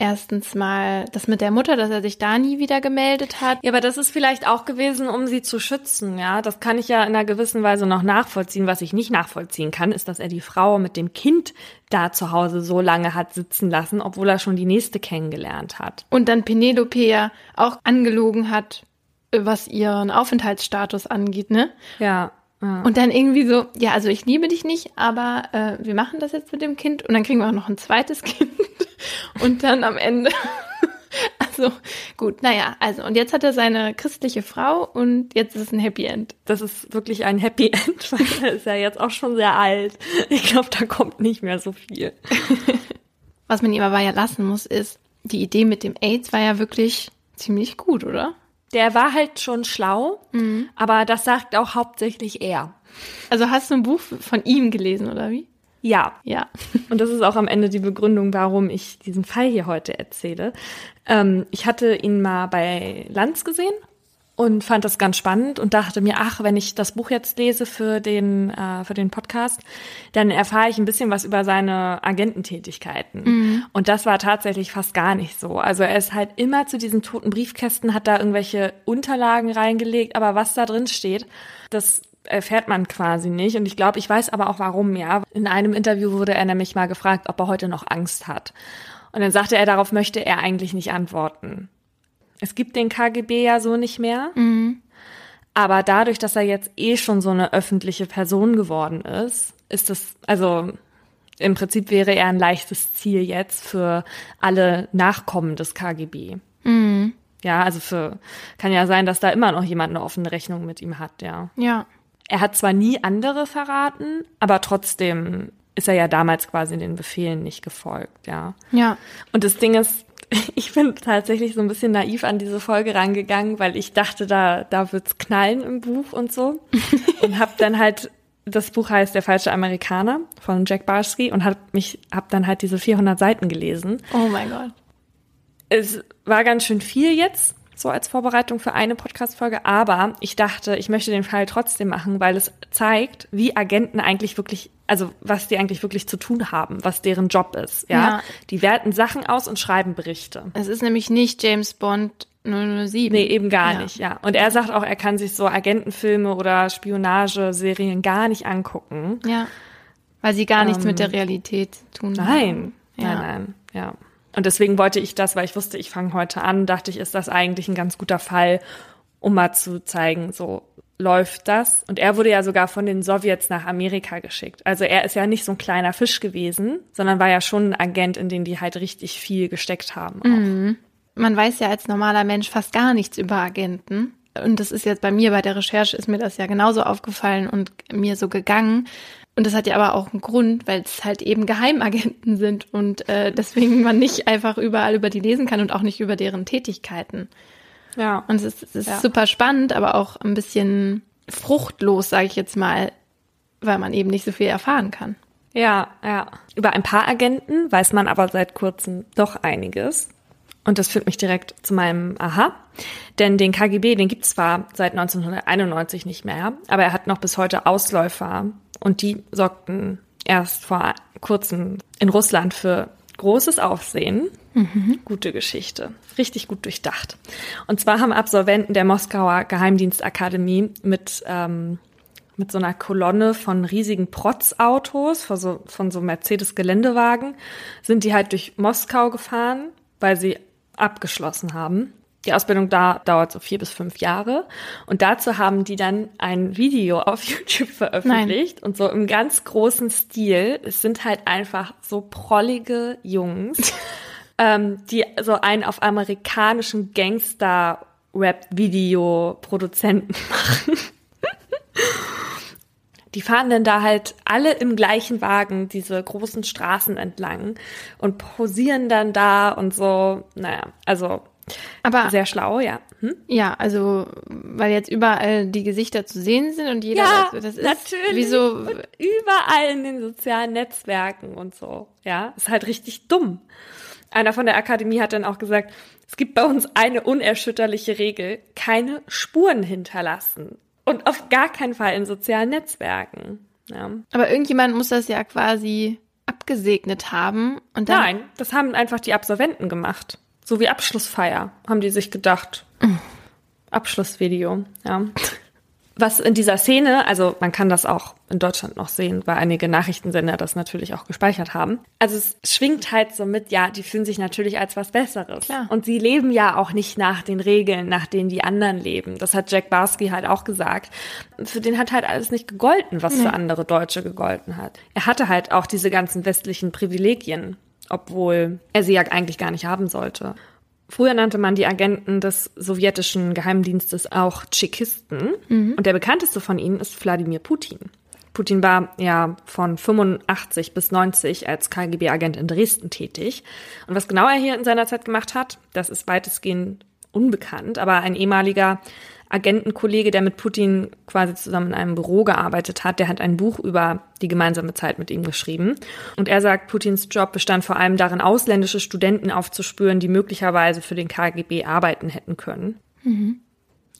erstens mal das mit der Mutter, dass er sich da nie wieder gemeldet hat.
Ja, aber das ist vielleicht auch gewesen, um sie zu schützen, ja. Das kann ich ja in einer gewissen Weise noch nachvollziehen. Was ich nicht nachvollziehen kann, ist, dass er die Frau mit dem Kind da zu Hause so lange hat sitzen lassen, obwohl er schon die nächste kennengelernt hat.
Und dann Penelope ja auch angelogen hat, was ihren Aufenthaltsstatus angeht, ne?
Ja.
Ja. Und dann irgendwie so, ja, also ich liebe dich nicht, aber äh, wir machen das jetzt mit dem Kind und dann kriegen wir auch noch ein zweites *laughs* Kind und dann am Ende. *laughs* also gut, naja, also und jetzt hat er seine christliche Frau und jetzt ist es ein Happy End.
Das ist wirklich ein Happy *laughs* End, weil er ist ja jetzt auch schon sehr alt. Ich glaube, da kommt nicht mehr so viel. *laughs*
Was man ihm aber ja lassen muss, ist, die Idee mit dem AIDS war ja wirklich ziemlich gut, oder?
Der war halt schon schlau, mhm. aber das sagt auch hauptsächlich er.
Also hast du ein Buch von ihm gelesen, oder wie?
Ja. Ja. Und das ist auch am Ende die Begründung, warum ich diesen Fall hier heute erzähle. Ähm, ich hatte ihn mal bei Lanz gesehen und fand das ganz spannend und dachte mir, ach, wenn ich das Buch jetzt lese für den, äh, für den Podcast, dann erfahre ich ein bisschen was über seine Agententätigkeiten. Mhm. Und das war tatsächlich fast gar nicht so. Also er ist halt immer zu diesen toten Briefkästen, hat da irgendwelche Unterlagen reingelegt, aber was da drin steht, das erfährt man quasi nicht. Und ich glaube, ich weiß aber auch warum, ja. In einem Interview wurde er nämlich mal gefragt, ob er heute noch Angst hat. Und dann sagte er, darauf möchte er eigentlich nicht antworten. Es gibt den KGB ja so nicht mehr. Mhm. Aber dadurch, dass er jetzt eh schon so eine öffentliche Person geworden ist, ist das, also im Prinzip wäre er ein leichtes Ziel jetzt für alle Nachkommen des KGB. Mhm. Ja, also für, kann ja sein, dass da immer noch jemand eine offene Rechnung mit ihm hat, ja.
Ja.
Er hat zwar nie andere verraten, aber trotzdem ist er ja damals quasi den Befehlen nicht gefolgt, ja.
Ja.
Und das Ding ist, *laughs* ich bin tatsächlich so ein bisschen naiv an diese Folge rangegangen, weil ich dachte, da, da wird's knallen im Buch und so. *laughs* und hab dann halt, das Buch heißt Der falsche Amerikaner von Jack Barsky und hab mich, hab dann halt diese 400 Seiten gelesen.
Oh mein Gott.
Es war ganz schön viel jetzt, so als Vorbereitung für eine Podcast-Folge, aber ich dachte, ich möchte den Fall trotzdem machen, weil es zeigt, wie Agenten eigentlich wirklich, also was die eigentlich wirklich zu tun haben, was deren Job ist. Ja, ja. die werten Sachen aus und schreiben Berichte.
Es ist nämlich nicht James Bond 007.
Nee, eben gar ja. nicht, ja. Und er sagt auch, er kann sich so Agentenfilme oder Spionageserien gar nicht angucken.
Ja. Weil sie gar nichts ähm, mit der Realität tun
nein. haben. Nein, ja. nein, ja. Und deswegen wollte ich das, weil ich wusste, ich fange heute an, dachte ich, ist das eigentlich ein ganz guter Fall, um mal zu zeigen, so läuft das. Und er wurde ja sogar von den Sowjets nach Amerika geschickt. Also er ist ja nicht so ein kleiner Fisch gewesen, sondern war ja schon ein Agent, in den die halt richtig viel gesteckt haben.
Mhm. Man weiß ja als normaler Mensch fast gar nichts über Agenten. Und das ist jetzt bei mir bei der Recherche ist mir das ja genauso aufgefallen und mir so gegangen. Und das hat ja aber auch einen Grund, weil es halt eben Geheimagenten sind und äh, deswegen man nicht einfach überall über die lesen kann und auch nicht über deren Tätigkeiten. Ja. Und es ist, es ist ja. super spannend, aber auch ein bisschen fruchtlos, sage ich jetzt mal, weil man eben nicht so viel erfahren kann.
Ja, ja. Über ein paar Agenten weiß man aber seit kurzem doch einiges. Und das führt mich direkt zu meinem Aha. Denn den KGB, den gibt es zwar seit 1991 nicht mehr, aber er hat noch bis heute Ausläufer. Und die sorgten erst vor kurzem in Russland für großes Aufsehen. Mhm. Gute Geschichte. Richtig gut durchdacht. Und zwar haben Absolventen der Moskauer Geheimdienstakademie mit, ähm, mit so einer Kolonne von riesigen Protzautos, von so, von so Mercedes-Geländewagen, sind die halt durch Moskau gefahren, weil sie abgeschlossen haben. Die Ausbildung da dauert so vier bis fünf Jahre. Und dazu haben die dann ein Video auf *laughs* YouTube veröffentlicht Nein. und so im ganz großen Stil. Es sind halt einfach so prollige Jungs, *laughs* ähm, die so einen auf amerikanischen Gangster-Rap-Video-Produzenten *laughs* machen. Die fahren dann da halt alle im gleichen Wagen diese großen Straßen entlang und posieren dann da und so. Naja, also aber sehr schlau, ja.
Hm? Ja, also weil jetzt überall die Gesichter zu sehen sind und jeder
ja, das, das ist natürlich. wie so überall in den sozialen Netzwerken und so. Ja, ist halt richtig dumm. Einer von der Akademie hat dann auch gesagt, es gibt bei uns eine unerschütterliche Regel, keine Spuren hinterlassen. Und auf gar keinen Fall in sozialen Netzwerken. Ja.
Aber irgendjemand muss das ja quasi abgesegnet haben. Und dann
Nein, das haben einfach die Absolventen gemacht. So wie Abschlussfeier, haben die sich gedacht. Abschlussvideo, ja was in dieser Szene, also man kann das auch in Deutschland noch sehen, weil einige Nachrichtensender das natürlich auch gespeichert haben. Also es schwingt halt so mit, ja, die fühlen sich natürlich als was Besseres. Klar. Und sie leben ja auch nicht nach den Regeln, nach denen die anderen leben. Das hat Jack Barsky halt auch gesagt. Für den hat halt alles nicht gegolten, was nee. für andere Deutsche gegolten hat. Er hatte halt auch diese ganzen westlichen Privilegien, obwohl er sie ja eigentlich gar nicht haben sollte. Früher nannte man die Agenten des sowjetischen Geheimdienstes auch Tschekisten. Mhm. Und der bekannteste von ihnen ist Wladimir Putin. Putin war ja von 85 bis 90 als KGB-Agent in Dresden tätig. Und was genau er hier in seiner Zeit gemacht hat, das ist weitestgehend unbekannt. Aber ein ehemaliger Agentenkollege, der mit Putin quasi zusammen in einem Büro gearbeitet hat, der hat ein Buch über die gemeinsame Zeit mit ihm geschrieben. Und er sagt, Putins Job bestand vor allem darin, ausländische Studenten aufzuspüren, die möglicherweise für den KGB arbeiten hätten können. Mhm.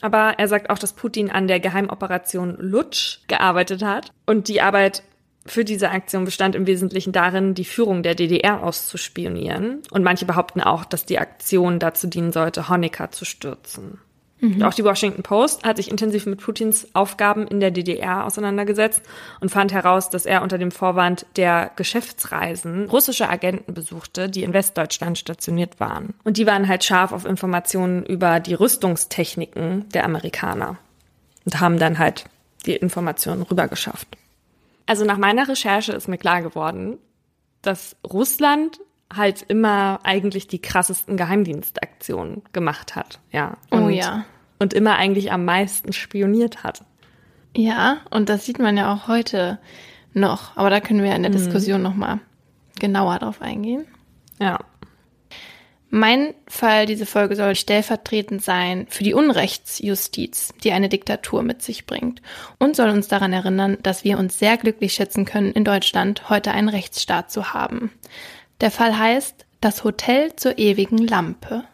Aber er sagt auch, dass Putin an der Geheimoperation Lutsch gearbeitet hat. Und die Arbeit für diese Aktion bestand im Wesentlichen darin, die Führung der DDR auszuspionieren. Und manche behaupten auch, dass die Aktion dazu dienen sollte, Honecker zu stürzen. Mhm. Auch die Washington Post hat sich intensiv mit Putins Aufgaben in der DDR auseinandergesetzt und fand heraus, dass er unter dem Vorwand der Geschäftsreisen russische Agenten besuchte, die in Westdeutschland stationiert waren. Und die waren halt scharf auf Informationen über die Rüstungstechniken der Amerikaner und haben dann halt die Informationen rübergeschafft. Also nach meiner Recherche ist mir klar geworden, dass Russland halt immer eigentlich die krassesten Geheimdienstaktionen gemacht hat, ja.
Oh und, oh ja.
Und immer eigentlich am meisten spioniert hat.
Ja, und das sieht man ja auch heute noch. Aber da können wir in der mhm. Diskussion nochmal genauer drauf eingehen.
Ja.
Mein Fall, diese Folge soll stellvertretend sein für die Unrechtsjustiz, die eine Diktatur mit sich bringt und soll uns daran erinnern, dass wir uns sehr glücklich schätzen können, in Deutschland heute einen Rechtsstaat zu haben. Der Fall heißt Das Hotel zur ewigen Lampe.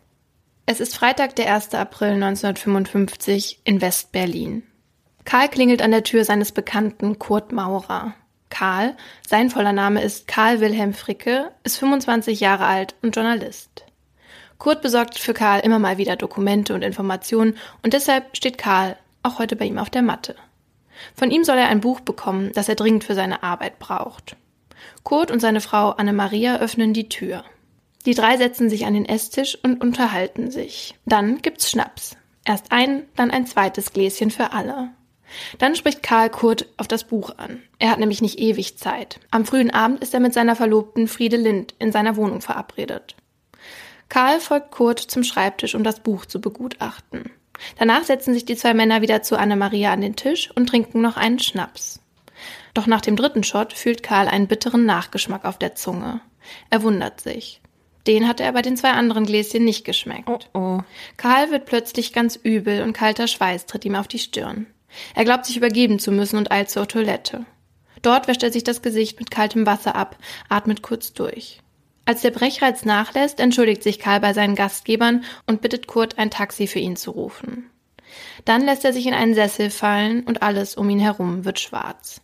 Es ist Freitag, der 1. April 1955 in West-Berlin. Karl klingelt an der Tür seines Bekannten Kurt Maurer. Karl, sein voller Name ist Karl Wilhelm Fricke, ist 25 Jahre alt und Journalist. Kurt besorgt für Karl immer mal wieder Dokumente und Informationen und deshalb steht Karl auch heute bei ihm auf der Matte. Von ihm soll er ein Buch bekommen, das er dringend für seine Arbeit braucht. Kurt und seine Frau Anne-Maria öffnen die Tür. Die drei setzen sich an den Esstisch und unterhalten sich. Dann gibt's Schnaps. Erst ein, dann ein zweites Gläschen für alle. Dann spricht Karl Kurt auf das Buch an. Er hat nämlich nicht ewig Zeit. Am frühen Abend ist er mit seiner Verlobten Friede Lind in seiner Wohnung verabredet. Karl folgt Kurt zum Schreibtisch, um das Buch zu begutachten. Danach setzen sich die zwei Männer wieder zu Anne-Maria an den Tisch und trinken noch einen Schnaps. Doch nach dem dritten Shot fühlt Karl einen bitteren Nachgeschmack auf der Zunge. Er wundert sich. Den hatte er bei den zwei anderen Gläschen nicht geschmeckt.
Oh oh.
Karl wird plötzlich ganz übel und kalter Schweiß tritt ihm auf die Stirn. Er glaubt sich übergeben zu müssen und eilt zur Toilette. Dort wäscht er sich das Gesicht mit kaltem Wasser ab, atmet kurz durch. Als der Brechreiz nachlässt, entschuldigt sich Karl bei seinen Gastgebern und bittet Kurt, ein Taxi für ihn zu rufen. Dann lässt er sich in einen Sessel fallen und alles um ihn herum wird schwarz.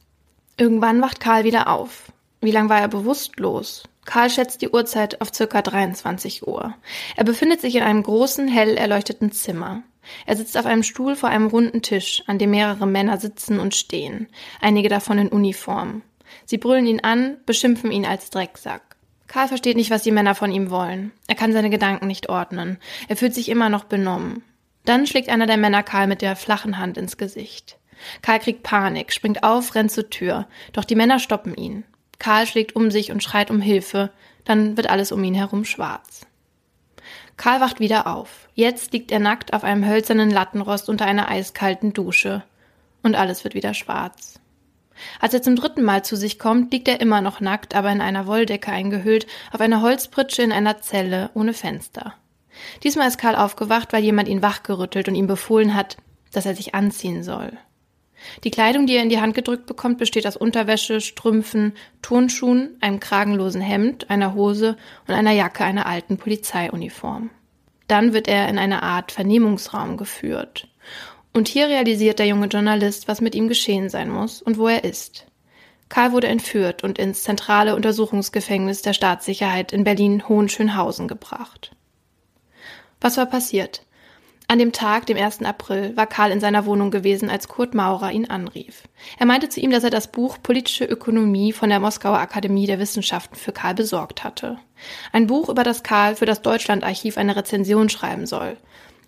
Irgendwann wacht Karl wieder auf. Wie lang war er bewusstlos? Karl schätzt die Uhrzeit auf circa 23 Uhr. Er befindet sich in einem großen, hell erleuchteten Zimmer. Er sitzt auf einem Stuhl vor einem runden Tisch, an dem mehrere Männer sitzen und stehen, einige davon in Uniform. Sie brüllen ihn an, beschimpfen ihn als Drecksack. Karl versteht nicht, was die Männer von ihm wollen. Er kann seine Gedanken nicht ordnen. Er fühlt sich immer noch benommen. Dann schlägt einer der Männer Karl mit der flachen Hand ins Gesicht. Karl kriegt Panik, springt auf, rennt zur Tür. Doch die Männer stoppen ihn. Karl schlägt um sich und schreit um Hilfe, dann wird alles um ihn herum schwarz. Karl wacht wieder auf. Jetzt liegt er nackt auf einem hölzernen Lattenrost unter einer eiskalten Dusche. Und alles wird wieder schwarz. Als er zum dritten Mal zu sich kommt, liegt er immer noch nackt, aber in einer Wolldecke eingehüllt, auf einer Holzpritsche in einer Zelle ohne Fenster. Diesmal ist Karl aufgewacht, weil jemand ihn wachgerüttelt und ihm befohlen hat, dass er sich anziehen soll. Die Kleidung, die er in die Hand gedrückt bekommt, besteht aus Unterwäsche, Strümpfen, Turnschuhen, einem kragenlosen Hemd, einer Hose und einer Jacke einer alten Polizeiuniform. Dann wird er in eine Art Vernehmungsraum geführt. Und hier realisiert der junge Journalist, was mit ihm geschehen sein muss und wo er ist. Karl wurde entführt und ins zentrale Untersuchungsgefängnis der Staatssicherheit in Berlin-Hohenschönhausen gebracht. Was war passiert? An dem Tag, dem 1. April, war Karl in seiner Wohnung gewesen, als Kurt Maurer ihn anrief. Er meinte zu ihm, dass er das Buch Politische Ökonomie von der Moskauer Akademie der Wissenschaften für Karl besorgt hatte. Ein Buch, über das Karl für das Deutschlandarchiv eine Rezension schreiben soll.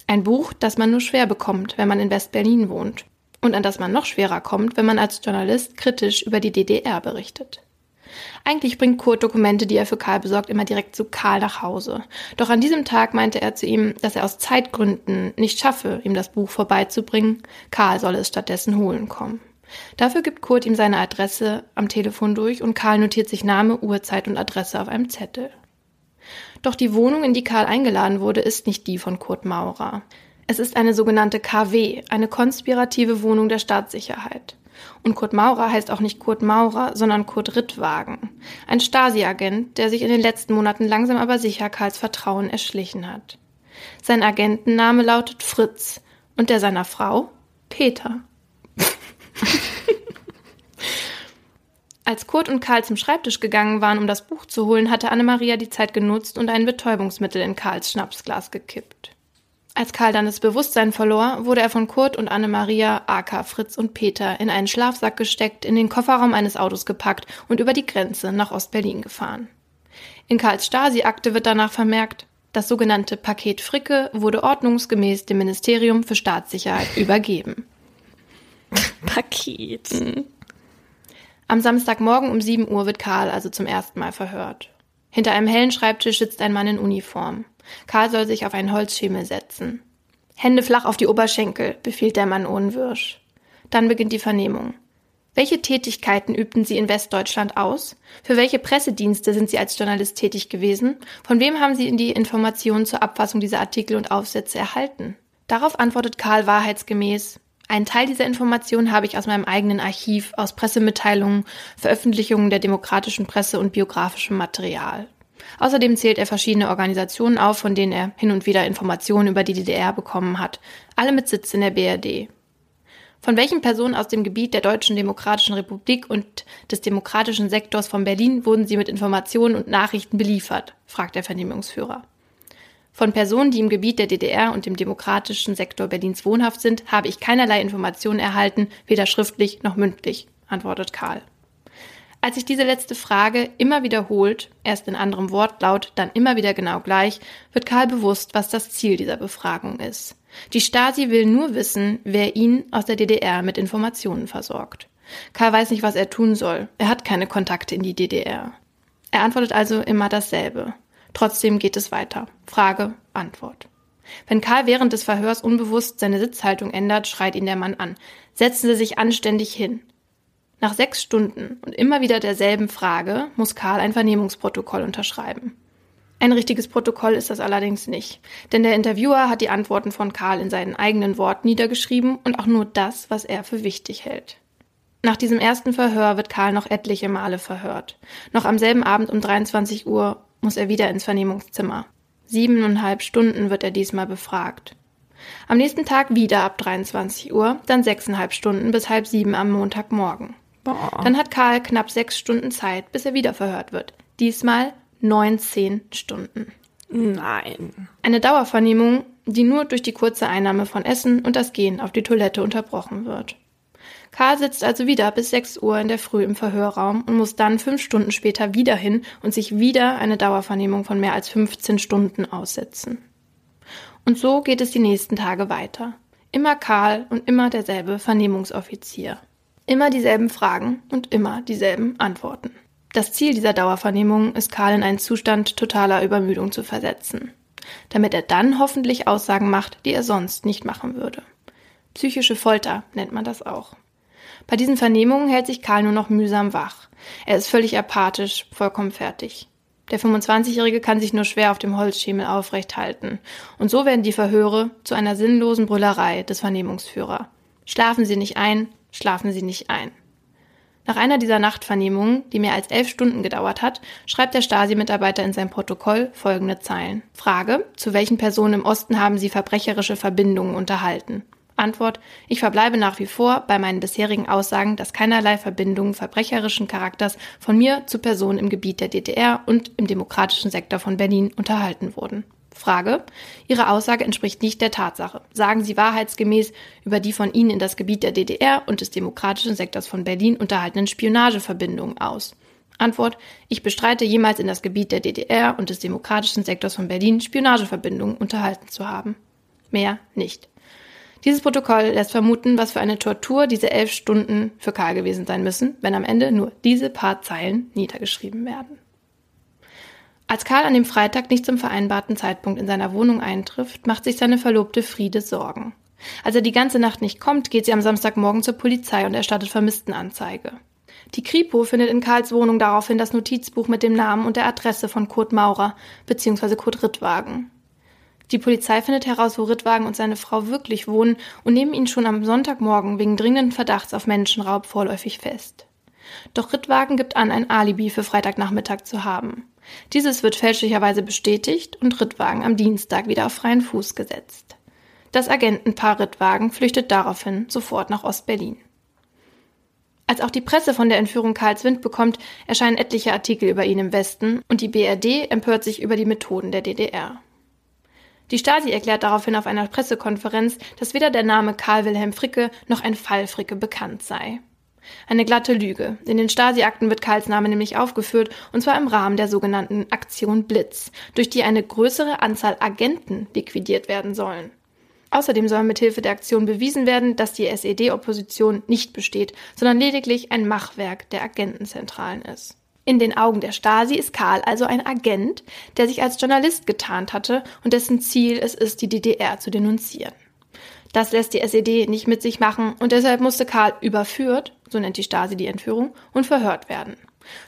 Ein Buch, das man nur schwer bekommt, wenn man in West-Berlin wohnt. Und an das man noch schwerer kommt, wenn man als Journalist kritisch über die DDR berichtet. Eigentlich bringt Kurt Dokumente, die er für Karl besorgt, immer direkt zu Karl nach Hause. Doch an diesem Tag meinte er zu ihm, dass er aus Zeitgründen nicht schaffe, ihm das Buch vorbeizubringen. Karl solle es stattdessen holen kommen. Dafür gibt Kurt ihm seine Adresse am Telefon durch und Karl notiert sich Name, Uhrzeit und Adresse auf einem Zettel. Doch die Wohnung, in die Karl eingeladen wurde, ist nicht die von Kurt Maurer. Es ist eine sogenannte KW, eine konspirative Wohnung der Staatssicherheit. Und Kurt Maurer heißt auch nicht Kurt Maurer, sondern Kurt Rittwagen. Ein Stasi-Agent, der sich in den letzten Monaten langsam aber sicher Karls Vertrauen erschlichen hat. Sein Agentenname lautet Fritz und der seiner Frau Peter. *laughs* Als Kurt und Karl zum Schreibtisch gegangen waren, um das Buch zu holen, hatte Annemaria die Zeit genutzt und ein Betäubungsmittel in Karls Schnapsglas gekippt. Als Karl dann das Bewusstsein verlor, wurde er von Kurt und Anne-Maria, Aka, Fritz und Peter in einen Schlafsack gesteckt, in den Kofferraum eines Autos gepackt und über die Grenze nach Ostberlin gefahren. In Karls Stasi-Akte wird danach vermerkt, das sogenannte Paket Fricke wurde ordnungsgemäß dem Ministerium für Staatssicherheit *laughs* übergeben.
Paket. Mhm.
Am Samstagmorgen um 7 Uhr wird Karl also zum ersten Mal verhört. Hinter einem hellen Schreibtisch sitzt ein Mann in Uniform. Karl soll sich auf einen Holzschemel setzen. Hände flach auf die Oberschenkel, befiehlt der Mann ohne Wirsch. Dann beginnt die Vernehmung. Welche Tätigkeiten übten Sie in Westdeutschland aus? Für welche Pressedienste sind Sie als Journalist tätig gewesen? Von wem haben Sie die Informationen zur Abfassung dieser Artikel und Aufsätze erhalten? Darauf antwortet Karl wahrheitsgemäß, einen Teil dieser Informationen habe ich aus meinem eigenen Archiv, aus Pressemitteilungen, Veröffentlichungen der demokratischen Presse und biografischem Material. Außerdem zählt er verschiedene Organisationen auf, von denen er hin und wieder Informationen über die DDR bekommen hat, alle mit Sitz in der BRD. Von welchen Personen aus dem Gebiet der Deutschen Demokratischen Republik und des demokratischen Sektors von Berlin wurden sie mit Informationen und Nachrichten beliefert? fragt der Vernehmungsführer. Von Personen, die im Gebiet der DDR und dem demokratischen Sektor Berlins wohnhaft sind, habe ich keinerlei Informationen erhalten, weder schriftlich noch mündlich, antwortet Karl. Als sich diese letzte Frage immer wiederholt, erst in anderem Wortlaut, dann immer wieder genau gleich, wird Karl bewusst, was das Ziel dieser Befragung ist. Die Stasi will nur wissen, wer ihn aus der DDR mit Informationen versorgt. Karl weiß nicht, was er tun soll. Er hat keine Kontakte in die DDR. Er antwortet also immer dasselbe. Trotzdem geht es weiter. Frage, Antwort. Wenn Karl während des Verhörs unbewusst seine Sitzhaltung ändert, schreit ihn der Mann an. Setzen Sie sich anständig hin. Nach sechs Stunden und immer wieder derselben Frage muss Karl ein Vernehmungsprotokoll unterschreiben. Ein richtiges Protokoll ist das allerdings nicht, denn der Interviewer hat die Antworten von Karl in seinen eigenen Worten niedergeschrieben und auch nur das, was er für wichtig hält. Nach diesem ersten Verhör wird Karl noch etliche Male verhört. Noch am selben Abend um 23 Uhr muss er wieder ins Vernehmungszimmer. Siebeneinhalb Stunden wird er diesmal befragt. Am nächsten Tag wieder ab 23 Uhr, dann sechseinhalb Stunden bis halb sieben am Montagmorgen. Boah. Dann hat Karl knapp sechs Stunden Zeit, bis er wieder verhört wird. Diesmal 19 Stunden.
Nein.
Eine Dauervernehmung, die nur durch die kurze Einnahme von Essen und das Gehen auf die Toilette unterbrochen wird. Karl sitzt also wieder bis 6 Uhr in der Früh im Verhörraum und muss dann fünf Stunden später wieder hin und sich wieder eine Dauervernehmung von mehr als 15 Stunden aussetzen. Und so geht es die nächsten Tage weiter. Immer Karl und immer derselbe Vernehmungsoffizier. Immer dieselben Fragen und immer dieselben Antworten. Das Ziel dieser Dauervernehmung ist Karl in einen Zustand totaler Übermüdung zu versetzen, damit er dann hoffentlich Aussagen macht, die er sonst nicht machen würde. Psychische Folter nennt man das auch. Bei diesen Vernehmungen hält sich Karl nur noch mühsam wach. Er ist völlig apathisch, vollkommen fertig. Der 25-Jährige kann sich nur schwer auf dem Holzschemel aufrecht halten. Und so werden die Verhöre zu einer sinnlosen Brüllerei des Vernehmungsführer. Schlafen Sie nicht ein, schlafen Sie nicht ein. Nach einer dieser Nachtvernehmungen, die mehr als elf Stunden gedauert hat, schreibt der Stasi-Mitarbeiter in sein Protokoll folgende Zeilen. Frage, zu welchen Personen im Osten haben Sie verbrecherische Verbindungen unterhalten? Antwort, ich verbleibe nach wie vor bei meinen bisherigen Aussagen, dass keinerlei Verbindungen verbrecherischen Charakters von mir zu Personen im Gebiet der DDR und im demokratischen Sektor von Berlin unterhalten wurden. Frage. Ihre Aussage entspricht nicht der Tatsache. Sagen Sie wahrheitsgemäß über die von Ihnen in das Gebiet der DDR und des demokratischen Sektors von Berlin unterhaltenen Spionageverbindungen aus. Antwort. Ich bestreite jemals in das Gebiet der DDR und des demokratischen Sektors von Berlin Spionageverbindungen unterhalten zu haben. Mehr nicht. Dieses Protokoll lässt vermuten, was für eine Tortur diese elf Stunden für Karl gewesen sein müssen, wenn am Ende nur diese paar Zeilen niedergeschrieben werden. Als Karl an dem Freitag nicht zum vereinbarten Zeitpunkt in seiner Wohnung eintrifft, macht sich seine Verlobte Friede Sorgen. Als er die ganze Nacht nicht kommt, geht sie am Samstagmorgen zur Polizei und erstattet Vermisstenanzeige. Die Kripo findet in Karls Wohnung daraufhin das Notizbuch mit dem Namen und der Adresse von Kurt Maurer bzw. Kurt Rittwagen. Die Polizei findet heraus, wo Rittwagen und seine Frau wirklich wohnen und nehmen ihn schon am Sonntagmorgen wegen dringenden Verdachts auf Menschenraub vorläufig fest. Doch Rittwagen gibt an, ein Alibi für Freitagnachmittag zu haben. Dieses wird fälschlicherweise bestätigt und Rittwagen am Dienstag wieder auf freien Fuß gesetzt. Das Agentenpaar Rittwagen flüchtet daraufhin sofort nach Ostberlin. Als auch die Presse von der Entführung Karls Wind bekommt, erscheinen etliche Artikel über ihn im Westen und die BRD empört sich über die Methoden der DDR. Die Stasi erklärt daraufhin auf einer Pressekonferenz, dass weder der Name Karl Wilhelm Fricke noch ein Fall Fricke bekannt sei. Eine glatte Lüge. In den Stasi-Akten wird Karls Name nämlich aufgeführt, und zwar im Rahmen der sogenannten Aktion Blitz, durch die eine größere Anzahl Agenten liquidiert werden sollen. Außerdem soll mithilfe der Aktion bewiesen werden, dass die SED-Opposition nicht besteht, sondern lediglich ein Machwerk der Agentenzentralen ist. In den Augen der Stasi ist Karl also ein Agent, der sich als Journalist getarnt hatte und dessen Ziel es ist, die DDR zu denunzieren. Das lässt die SED nicht mit sich machen und deshalb musste Karl überführt, so nennt die Stasi die Entführung, und verhört werden.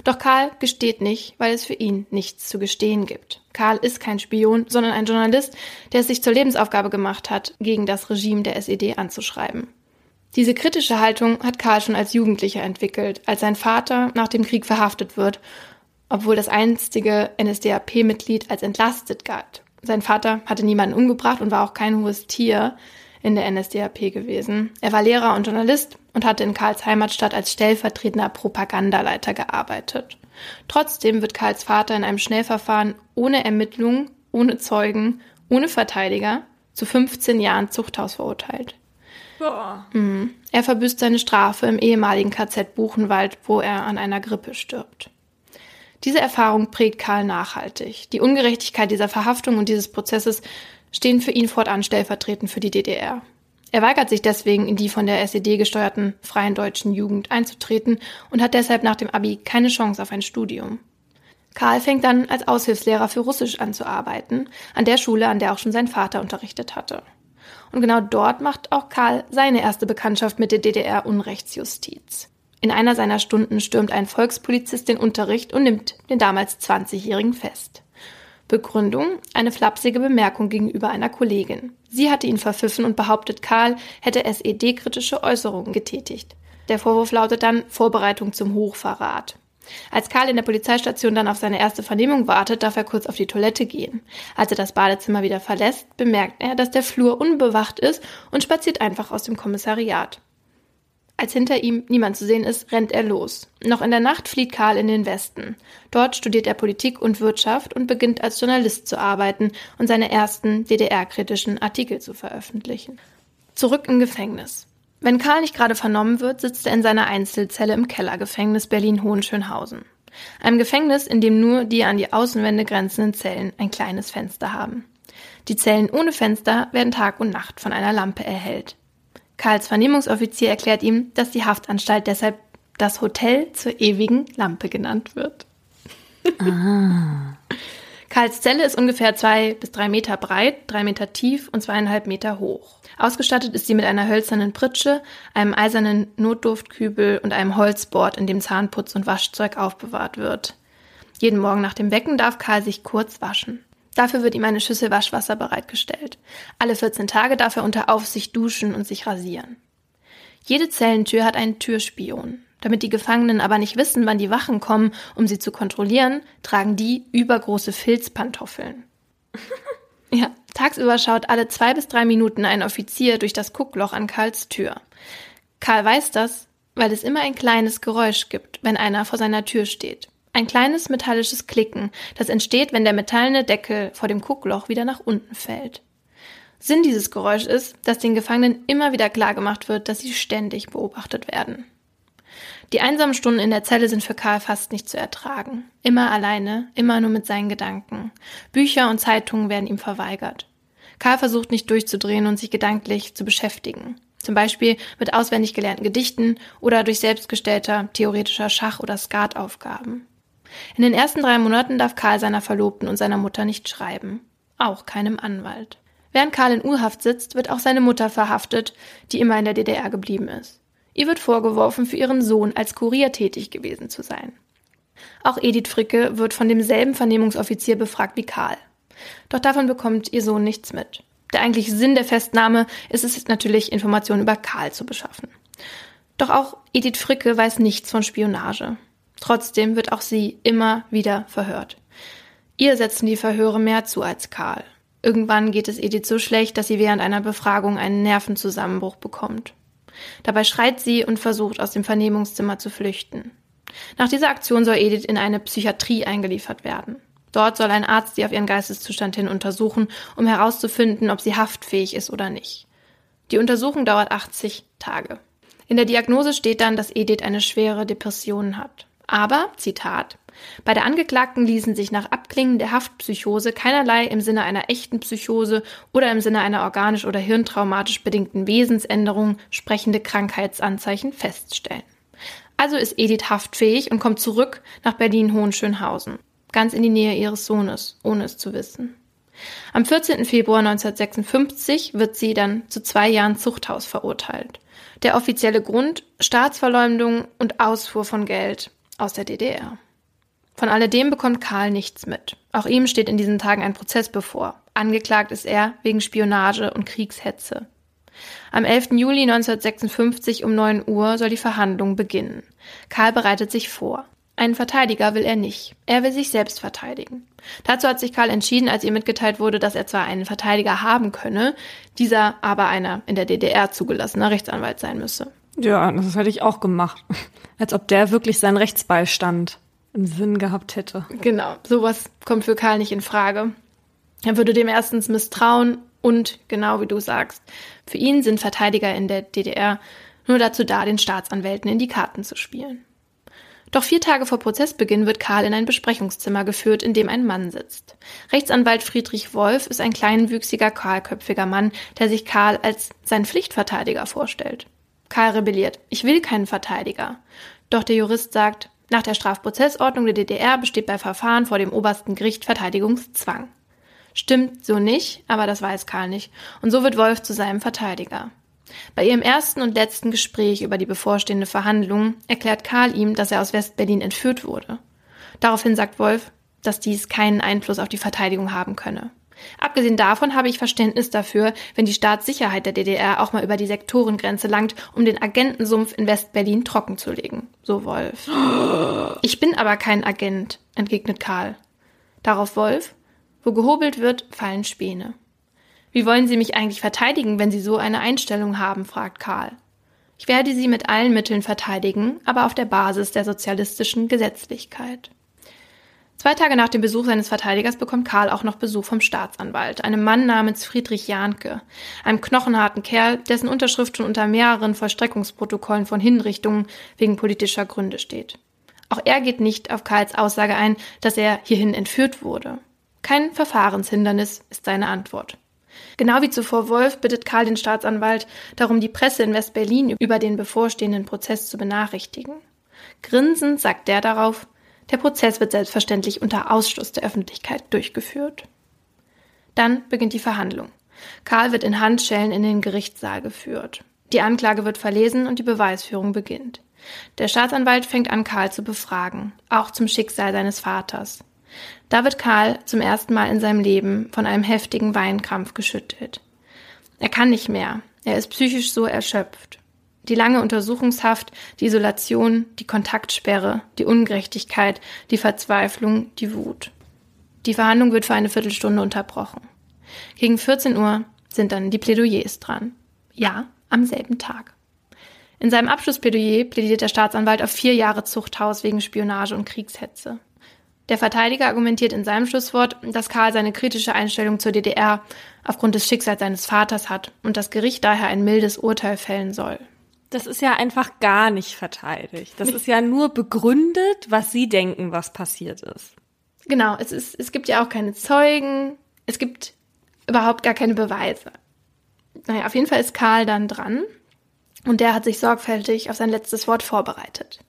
Doch Karl gesteht nicht, weil es für ihn nichts zu gestehen gibt. Karl ist kein Spion, sondern ein Journalist, der es sich zur Lebensaufgabe gemacht hat, gegen das Regime der SED anzuschreiben. Diese kritische Haltung hat Karl schon als Jugendlicher entwickelt, als sein Vater nach dem Krieg verhaftet wird, obwohl das einstige NSDAP-Mitglied als entlastet galt. Sein Vater hatte niemanden umgebracht und war auch kein hohes Tier, in der NSDAP gewesen. Er war Lehrer und Journalist und hatte in Karls Heimatstadt als stellvertretender Propagandaleiter gearbeitet. Trotzdem wird Karls Vater in einem Schnellverfahren ohne Ermittlung, ohne Zeugen, ohne Verteidiger zu 15 Jahren Zuchthaus verurteilt. Boah. Mhm. Er verbüßt seine Strafe im ehemaligen KZ Buchenwald, wo er an einer Grippe stirbt. Diese Erfahrung prägt Karl nachhaltig. Die Ungerechtigkeit dieser Verhaftung und dieses Prozesses stehen für ihn fortan stellvertretend für die DDR. Er weigert sich deswegen, in die von der SED gesteuerten Freien Deutschen Jugend einzutreten und hat deshalb nach dem Abi keine Chance auf ein Studium. Karl fängt dann als Aushilfslehrer für Russisch an zu arbeiten, an der Schule, an der auch schon sein Vater unterrichtet hatte. Und genau dort macht auch Karl seine erste Bekanntschaft mit der DDR-Unrechtsjustiz. In einer seiner Stunden stürmt ein Volkspolizist den Unterricht und nimmt den damals 20-Jährigen fest. Begründung eine flapsige Bemerkung gegenüber einer Kollegin. Sie hatte ihn verpfiffen und behauptet, Karl hätte SED-kritische Äußerungen getätigt. Der Vorwurf lautet dann Vorbereitung zum Hochverrat. Als Karl in der Polizeistation dann auf seine erste Vernehmung wartet, darf er kurz auf die Toilette gehen. Als er das Badezimmer wieder verlässt, bemerkt er, dass der Flur unbewacht ist und spaziert einfach aus dem Kommissariat. Als hinter ihm niemand zu sehen ist, rennt er los. Noch in der Nacht flieht Karl in den Westen. Dort studiert er Politik und Wirtschaft und beginnt als Journalist zu arbeiten und seine ersten DDR-kritischen Artikel zu veröffentlichen. Zurück im Gefängnis. Wenn Karl nicht gerade vernommen wird, sitzt er in seiner Einzelzelle im Kellergefängnis Berlin-Hohenschönhausen. Einem Gefängnis, in dem nur die an die Außenwände grenzenden Zellen ein kleines Fenster haben. Die Zellen ohne Fenster werden Tag und Nacht von einer Lampe erhellt. Karls Vernehmungsoffizier erklärt ihm, dass die Haftanstalt deshalb das Hotel zur ewigen Lampe genannt wird. Ah. Karls Zelle ist ungefähr zwei bis drei Meter breit, drei Meter tief und zweieinhalb Meter hoch. Ausgestattet ist sie mit einer hölzernen Pritsche, einem eisernen Notduftkübel und einem Holzbord, in dem Zahnputz und Waschzeug aufbewahrt wird. Jeden Morgen nach dem Wecken darf Karl sich kurz waschen. Dafür wird ihm eine Schüssel Waschwasser bereitgestellt. Alle 14 Tage darf er unter Aufsicht duschen und sich rasieren. Jede Zellentür hat einen Türspion. Damit die Gefangenen aber nicht wissen, wann die Wachen kommen, um sie zu kontrollieren, tragen die übergroße Filzpantoffeln. *laughs* ja, tagsüber schaut alle zwei bis drei Minuten ein Offizier durch das Guckloch an Karls Tür. Karl weiß das, weil es immer ein kleines Geräusch gibt, wenn einer vor seiner Tür steht. Ein kleines metallisches Klicken, das entsteht, wenn der metallene Deckel vor dem Guckloch wieder nach unten fällt. Sinn dieses Geräusch ist, dass den Gefangenen immer wieder klargemacht wird, dass sie ständig beobachtet werden. Die einsamen Stunden in der Zelle sind für Karl fast nicht zu ertragen. Immer alleine, immer nur mit seinen Gedanken. Bücher und Zeitungen werden ihm verweigert. Karl versucht nicht durchzudrehen und sich gedanklich zu beschäftigen. Zum Beispiel mit auswendig gelernten Gedichten oder durch selbstgestellter theoretischer Schach- oder Skataufgaben. In den ersten drei Monaten darf Karl seiner Verlobten und seiner Mutter nicht schreiben. Auch keinem Anwalt. Während Karl in Urhaft sitzt, wird auch seine Mutter verhaftet, die immer in der DDR geblieben ist. Ihr wird vorgeworfen, für ihren Sohn als Kurier tätig gewesen zu sein. Auch Edith Fricke wird von demselben Vernehmungsoffizier befragt wie Karl. Doch davon bekommt ihr Sohn nichts mit. Der eigentliche Sinn der Festnahme ist es natürlich, Informationen über Karl zu beschaffen. Doch auch Edith Fricke weiß nichts von Spionage. Trotzdem wird auch sie immer wieder verhört. Ihr setzen die Verhöre mehr zu als Karl. Irgendwann geht es Edith so schlecht, dass sie während einer Befragung einen Nervenzusammenbruch bekommt. Dabei schreit sie und versucht, aus dem Vernehmungszimmer zu flüchten. Nach dieser Aktion soll Edith in eine Psychiatrie eingeliefert werden. Dort soll ein Arzt sie auf ihren Geisteszustand hin untersuchen, um herauszufinden, ob sie haftfähig ist oder nicht. Die Untersuchung dauert 80 Tage. In der Diagnose steht dann, dass Edith eine schwere Depression hat. Aber, Zitat, bei der Angeklagten ließen sich nach Abklingen der Haftpsychose keinerlei im Sinne einer echten Psychose oder im Sinne einer organisch oder hirntraumatisch bedingten Wesensänderung sprechende Krankheitsanzeichen feststellen. Also ist Edith haftfähig und kommt zurück nach Berlin-Hohenschönhausen, ganz in die Nähe ihres Sohnes, ohne es zu wissen. Am 14. Februar 1956 wird sie dann zu zwei Jahren Zuchthaus verurteilt. Der offizielle Grund Staatsverleumdung und Ausfuhr von Geld aus der DDR. Von alledem bekommt Karl nichts mit. Auch ihm steht in diesen Tagen ein Prozess bevor. Angeklagt ist er wegen Spionage und Kriegshetze. Am 11. Juli 1956 um 9 Uhr soll die Verhandlung beginnen. Karl bereitet sich vor. Einen Verteidiger will er nicht. Er will sich selbst verteidigen. Dazu hat sich Karl entschieden, als ihm mitgeteilt wurde, dass er zwar einen Verteidiger haben könne, dieser aber einer in der DDR zugelassener Rechtsanwalt sein müsse.
Ja, das hätte ich auch gemacht. Als ob der wirklich seinen Rechtsbeistand im Sinn gehabt hätte.
Genau, sowas kommt für Karl nicht in Frage. Er würde dem erstens misstrauen und, genau wie du sagst, für ihn sind Verteidiger in der DDR nur dazu da, den Staatsanwälten in die Karten zu spielen. Doch vier Tage vor Prozessbeginn wird Karl in ein Besprechungszimmer geführt, in dem ein Mann sitzt. Rechtsanwalt Friedrich Wolf ist ein kleinwüchsiger, kahlköpfiger Mann, der sich Karl als sein Pflichtverteidiger vorstellt. Karl rebelliert. Ich will keinen Verteidiger. Doch der Jurist sagt, nach der Strafprozessordnung der DDR besteht bei Verfahren vor dem obersten Gericht Verteidigungszwang. Stimmt so nicht, aber das weiß Karl nicht. Und so wird Wolf zu seinem Verteidiger. Bei ihrem ersten und letzten Gespräch über die bevorstehende Verhandlung erklärt Karl ihm, dass er aus Westberlin entführt wurde. Daraufhin sagt Wolf, dass dies keinen Einfluss auf die Verteidigung haben könne. Abgesehen davon habe ich Verständnis dafür, wenn die Staatssicherheit der DDR auch mal über die Sektorengrenze langt, um den Agentensumpf in Westberlin trockenzulegen, so Wolf. Ich bin aber kein Agent, entgegnet Karl. Darauf Wolf, wo gehobelt wird, fallen Späne. Wie wollen Sie mich eigentlich verteidigen, wenn Sie so eine Einstellung haben? fragt Karl. Ich werde Sie mit allen Mitteln verteidigen, aber auf der Basis der sozialistischen Gesetzlichkeit. Zwei Tage nach dem Besuch seines Verteidigers bekommt Karl auch noch Besuch vom Staatsanwalt, einem Mann namens Friedrich Jahnke, einem knochenharten Kerl, dessen Unterschrift schon unter mehreren Vollstreckungsprotokollen von Hinrichtungen wegen politischer Gründe steht. Auch er geht nicht auf Karls Aussage ein, dass er hierhin entführt wurde. Kein Verfahrenshindernis ist seine Antwort. Genau wie zuvor Wolf bittet Karl den Staatsanwalt darum, die Presse in West-Berlin über den bevorstehenden Prozess zu benachrichtigen. Grinsend sagt der darauf, der Prozess wird selbstverständlich unter Ausschluss der Öffentlichkeit durchgeführt. Dann beginnt die Verhandlung. Karl wird in Handschellen in den Gerichtssaal geführt. Die Anklage wird verlesen und die Beweisführung beginnt. Der Staatsanwalt fängt an, Karl zu befragen, auch zum Schicksal seines Vaters. Da wird Karl zum ersten Mal in seinem Leben von einem heftigen Weinkrampf geschüttelt. Er kann nicht mehr. Er ist psychisch so erschöpft. Die lange Untersuchungshaft, die Isolation, die Kontaktsperre, die Ungerechtigkeit, die Verzweiflung, die Wut. Die Verhandlung wird für eine Viertelstunde unterbrochen. Gegen 14 Uhr sind dann die Plädoyers dran. Ja, am selben Tag. In seinem Abschlussplädoyer plädiert der Staatsanwalt auf vier Jahre Zuchthaus wegen Spionage und Kriegshetze. Der Verteidiger argumentiert in seinem Schlusswort, dass Karl seine kritische Einstellung zur DDR aufgrund des Schicksals seines Vaters hat und das Gericht daher ein mildes Urteil fällen soll.
Das ist ja einfach gar nicht verteidigt. Das ist ja nur begründet, was Sie denken, was passiert ist.
Genau, es, ist, es gibt ja auch keine Zeugen, es gibt überhaupt gar keine Beweise. Naja, auf jeden Fall ist Karl dann dran und der hat sich sorgfältig auf sein letztes Wort vorbereitet.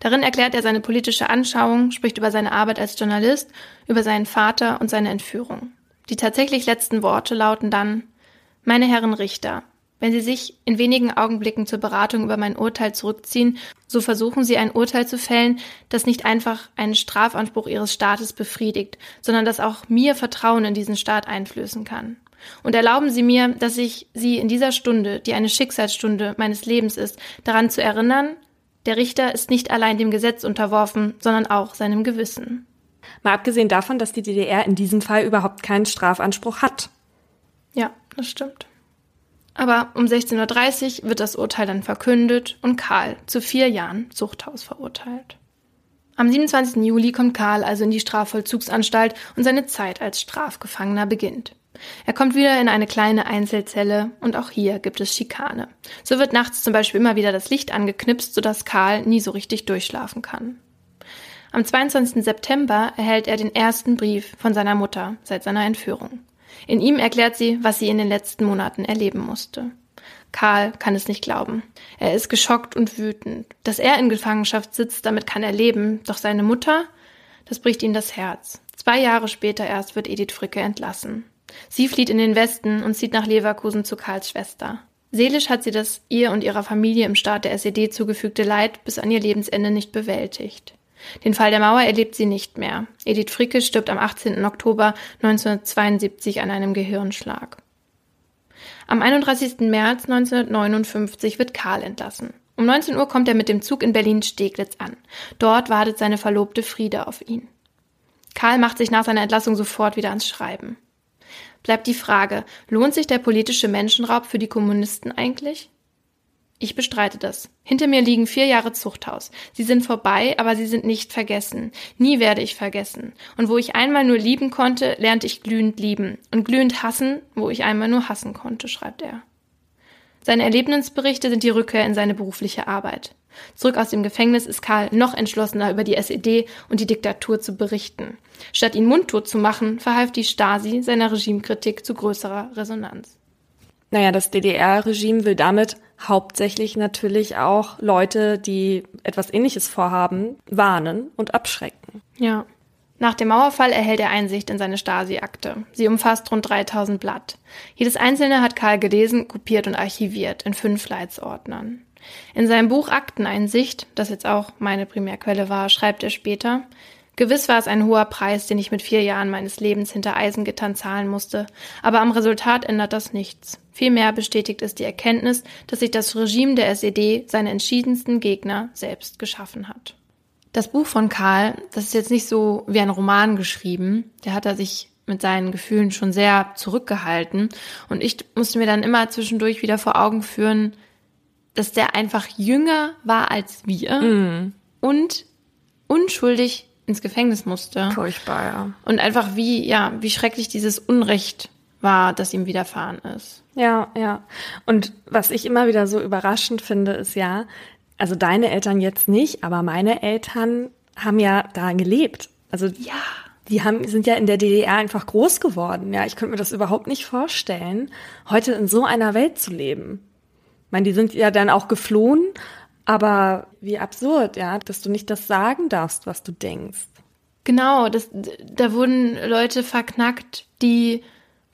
Darin erklärt er seine politische Anschauung, spricht über seine Arbeit als Journalist, über seinen Vater und seine Entführung. Die tatsächlich letzten Worte lauten dann Meine Herren Richter, wenn Sie sich in wenigen Augenblicken zur Beratung über mein Urteil zurückziehen, so versuchen Sie ein Urteil zu fällen, das nicht einfach einen Strafanspruch Ihres Staates befriedigt, sondern das auch mir Vertrauen in diesen Staat einflößen kann. Und erlauben Sie mir, dass ich Sie in dieser Stunde, die eine Schicksalsstunde meines Lebens ist, daran zu erinnern, der Richter ist nicht allein dem Gesetz unterworfen, sondern auch seinem Gewissen.
Mal abgesehen davon, dass die DDR in diesem Fall überhaupt keinen Strafanspruch hat.
Ja, das stimmt. Aber um 16.30 Uhr wird das Urteil dann verkündet und Karl zu vier Jahren Zuchthaus verurteilt. Am 27. Juli kommt Karl also in die Strafvollzugsanstalt und seine Zeit als Strafgefangener beginnt. Er kommt wieder in eine kleine Einzelzelle und auch hier gibt es Schikane. So wird nachts zum Beispiel immer wieder das Licht angeknipst, sodass Karl nie so richtig durchschlafen kann. Am 22. September erhält er den ersten Brief von seiner Mutter seit seiner Entführung. In ihm erklärt sie, was sie in den letzten Monaten erleben musste. Karl kann es nicht glauben. Er ist geschockt und wütend. Dass er in Gefangenschaft sitzt, damit kann er leben. Doch seine Mutter, das bricht ihm das Herz. Zwei Jahre später erst wird Edith Fricke entlassen. Sie flieht in den Westen und zieht nach Leverkusen zu Karls Schwester. Seelisch hat sie das ihr und ihrer Familie im Staat der SED zugefügte Leid bis an ihr Lebensende nicht bewältigt. Den Fall der Mauer erlebt sie nicht mehr. Edith Fricke stirbt am 18. Oktober 1972 an einem Gehirnschlag. Am 31. März 1959 wird Karl entlassen. Um 19 Uhr kommt er mit dem Zug in Berlin-Steglitz an. Dort wartet seine Verlobte Friede auf ihn. Karl macht sich nach seiner Entlassung sofort wieder ans Schreiben bleibt die Frage, lohnt sich der politische Menschenraub für die Kommunisten eigentlich? Ich bestreite das. Hinter mir liegen vier Jahre Zuchthaus. Sie sind vorbei, aber sie sind nicht vergessen. Nie werde ich vergessen. Und wo ich einmal nur lieben konnte, lernte ich glühend lieben. Und glühend hassen, wo ich einmal nur hassen konnte, schreibt er. Seine Erlebnisberichte sind die Rückkehr in seine berufliche Arbeit. Zurück aus dem Gefängnis ist Karl noch entschlossener über die SED und die Diktatur zu berichten. Statt ihn mundtot zu machen, verhalf die Stasi seiner Regimekritik zu größerer Resonanz.
Naja, das DDR-Regime will damit hauptsächlich natürlich auch Leute, die etwas Ähnliches vorhaben, warnen und abschrecken.
Ja. Nach dem Mauerfall erhält er Einsicht in seine Stasi-Akte. Sie umfasst rund 3000 Blatt. Jedes einzelne hat Karl gelesen, kopiert und archiviert in fünf Leitsordnern. In seinem Buch Akteneinsicht, das jetzt auch meine Primärquelle war, schreibt er später, Gewiss war es ein hoher Preis, den ich mit vier Jahren meines Lebens hinter Eisengittern zahlen musste, aber am Resultat ändert das nichts. Vielmehr bestätigt es die Erkenntnis, dass sich das Regime der SED seine entschiedensten Gegner selbst geschaffen hat. Das Buch von Karl, das ist jetzt nicht so wie ein Roman geschrieben. Der hat er sich mit seinen Gefühlen schon sehr zurückgehalten. Und ich musste mir dann immer zwischendurch wieder vor Augen führen, dass der einfach jünger war als wir mm. und unschuldig ins Gefängnis musste.
Furchtbar, ja.
Und einfach wie, ja, wie schrecklich dieses Unrecht war, das ihm widerfahren ist.
Ja, ja. Und was ich immer wieder so überraschend finde, ist ja, also deine Eltern jetzt nicht, aber meine Eltern haben ja da gelebt. Also ja, die haben, sind ja in der DDR einfach groß geworden. Ja, ich könnte mir das überhaupt nicht vorstellen, heute in so einer Welt zu leben. Ich meine, die sind ja dann auch geflohen, aber wie absurd, ja, dass du nicht das sagen darfst, was du denkst.
Genau, das, da wurden Leute verknackt, die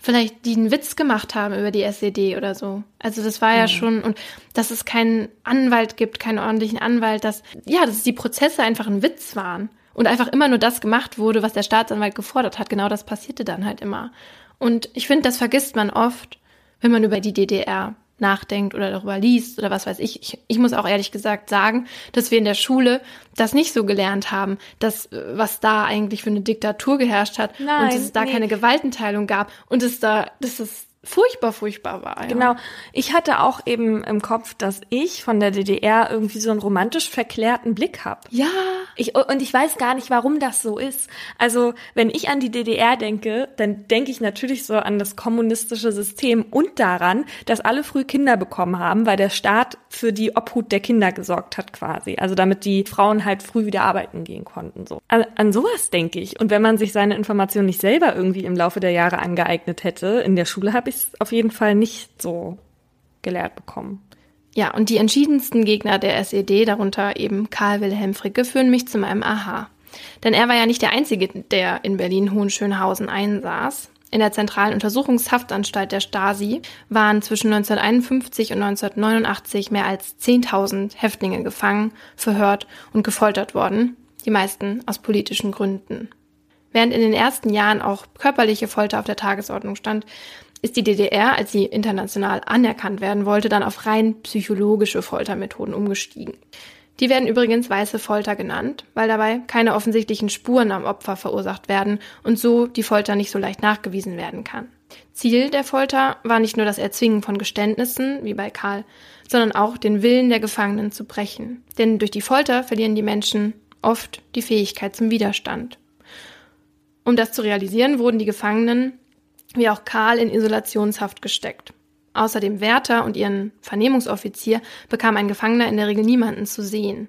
vielleicht die einen Witz gemacht haben über die SED oder so. Also das war ja mhm. schon und dass es keinen Anwalt gibt, keinen ordentlichen Anwalt, dass ja, dass die Prozesse einfach ein Witz waren und einfach immer nur das gemacht wurde, was der Staatsanwalt gefordert hat. Genau das passierte dann halt immer. Und ich finde, das vergisst man oft, wenn man über die DDR nachdenkt oder darüber liest oder was weiß ich. ich. Ich muss auch ehrlich gesagt sagen, dass wir in der Schule das nicht so gelernt haben, dass äh, was da eigentlich für eine Diktatur geherrscht hat Nein, und dass es da nee. keine Gewaltenteilung gab und es da, dass es furchtbar, furchtbar war. Ja.
Genau. Ich hatte auch eben im Kopf, dass ich von der DDR irgendwie so einen romantisch verklärten Blick habe.
Ja.
Ich, und ich weiß gar nicht, warum das so ist. Also, wenn ich an die DDR denke, dann denke ich natürlich so an das kommunistische System und daran, dass alle früh Kinder bekommen haben, weil der Staat für die Obhut der Kinder gesorgt hat quasi. Also damit die Frauen halt früh wieder arbeiten gehen konnten. So. An, an sowas denke ich. Und wenn man sich seine Informationen nicht selber irgendwie im Laufe der Jahre angeeignet hätte, in der Schule habe ich es auf jeden Fall nicht so gelehrt bekommen.
Ja, und die entschiedensten Gegner der SED, darunter eben Karl Wilhelm Fricke, führen mich zu meinem Aha. Denn er war ja nicht der Einzige, der in Berlin-Hohenschönhausen einsaß. In der zentralen Untersuchungshaftanstalt der Stasi waren zwischen 1951 und 1989 mehr als 10.000 Häftlinge gefangen, verhört und gefoltert worden, die meisten aus politischen Gründen. Während in den ersten Jahren auch körperliche Folter auf der Tagesordnung stand, ist die DDR, als sie international anerkannt werden wollte, dann auf rein psychologische Foltermethoden umgestiegen. Die werden übrigens weiße Folter genannt, weil dabei keine offensichtlichen Spuren am Opfer verursacht werden und so die Folter nicht so leicht nachgewiesen werden kann. Ziel der Folter war nicht nur das Erzwingen von Geständnissen, wie bei Karl, sondern auch den Willen der Gefangenen zu brechen. Denn durch die Folter verlieren die Menschen oft die Fähigkeit zum Widerstand. Um das zu realisieren, wurden die Gefangenen wie auch Karl in Isolationshaft gesteckt. Außer dem Wärter und ihren Vernehmungsoffizier bekam ein Gefangener in der Regel niemanden zu sehen.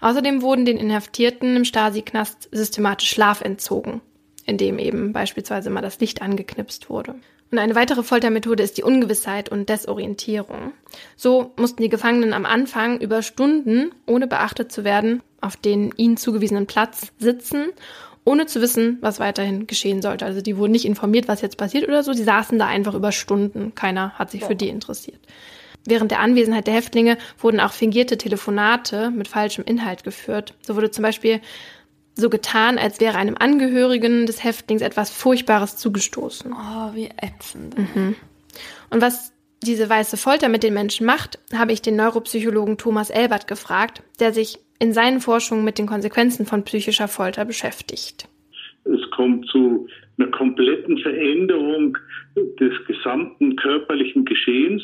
Außerdem wurden den Inhaftierten im Stasi-Knast systematisch Schlaf entzogen, indem eben beispielsweise mal das Licht angeknipst wurde. Und eine weitere Foltermethode ist die Ungewissheit und Desorientierung. So mussten die Gefangenen am Anfang über Stunden, ohne beachtet zu werden, auf den ihnen zugewiesenen Platz sitzen ohne zu wissen, was weiterhin geschehen sollte. Also die wurden nicht informiert, was jetzt passiert oder so. Die saßen da einfach über Stunden. Keiner hat sich für die interessiert. Während der Anwesenheit der Häftlinge wurden auch fingierte Telefonate mit falschem Inhalt geführt. So wurde zum Beispiel so getan, als wäre einem Angehörigen des Häftlings etwas Furchtbares zugestoßen.
Oh, wie ätzend.
Mhm. Und was diese weiße Folter mit den Menschen macht, habe ich den Neuropsychologen Thomas Elbert gefragt, der sich in seinen Forschungen mit den Konsequenzen von psychischer Folter beschäftigt.
Es kommt zu einer kompletten Veränderung des gesamten körperlichen Geschehens.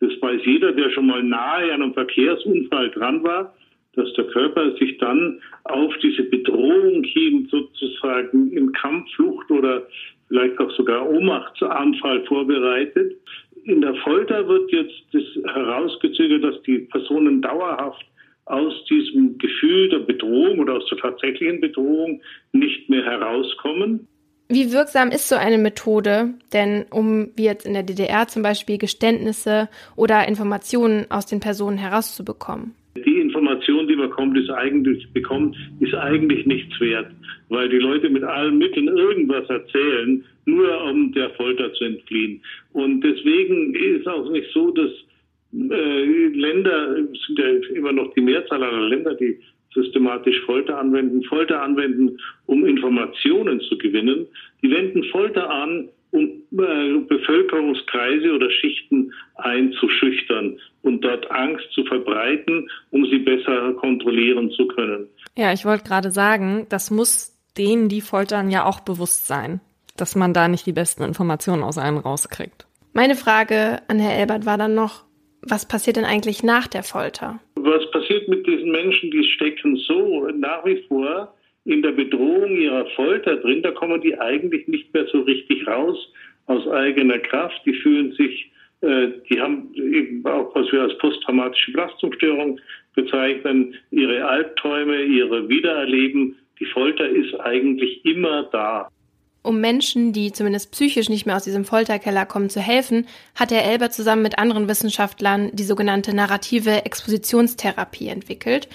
Das weiß jeder, der schon mal nahe an einem Verkehrsunfall dran war, dass der Körper sich dann auf diese Bedrohung hin sozusagen im Kampf, Flucht oder vielleicht auch sogar Ohnmachtsanfall vorbereitet. in der Folter wird jetzt das herausgezögert, dass die Personen dauerhaft aus diesem Gefühl der Bedrohung oder aus der tatsächlichen Bedrohung nicht mehr herauskommen.
Wie wirksam ist so eine Methode denn, um wie jetzt in der DDR zum Beispiel Geständnisse oder Informationen aus den Personen herauszubekommen?
Die Information, die man kommt, ist eigentlich, bekommt, ist eigentlich nichts wert, weil die Leute mit allen Mitteln irgendwas erzählen, nur um der Folter zu entfliehen. Und deswegen ist auch nicht so, dass äh, Länder, sind ja immer noch die Mehrzahl aller Länder, die systematisch Folter anwenden, Folter anwenden, um Informationen zu gewinnen. Die wenden Folter an, um äh, Bevölkerungskreise oder Schichten einzuschüchtern und dort Angst zu verbreiten, um sie besser kontrollieren zu können.
Ja, ich wollte gerade sagen, das muss denen, die foltern, ja auch bewusst sein, dass man da nicht die besten Informationen aus einem rauskriegt.
Meine Frage an Herr Elbert war dann noch, was passiert denn eigentlich nach der Folter?
Was passiert mit diesen Menschen, die stecken so nach wie vor in der Bedrohung ihrer Folter drin, da kommen die eigentlich nicht mehr so richtig raus aus eigener Kraft. Die fühlen sich, äh, die haben eben auch, was wir als posttraumatische Belastungsstörung bezeichnen, ihre Albträume, ihre Wiedererleben. Die Folter ist eigentlich immer da.
Um Menschen, die zumindest psychisch nicht mehr aus diesem Folterkeller kommen, zu helfen, hat Herr Elber zusammen mit anderen Wissenschaftlern die sogenannte narrative Expositionstherapie entwickelt.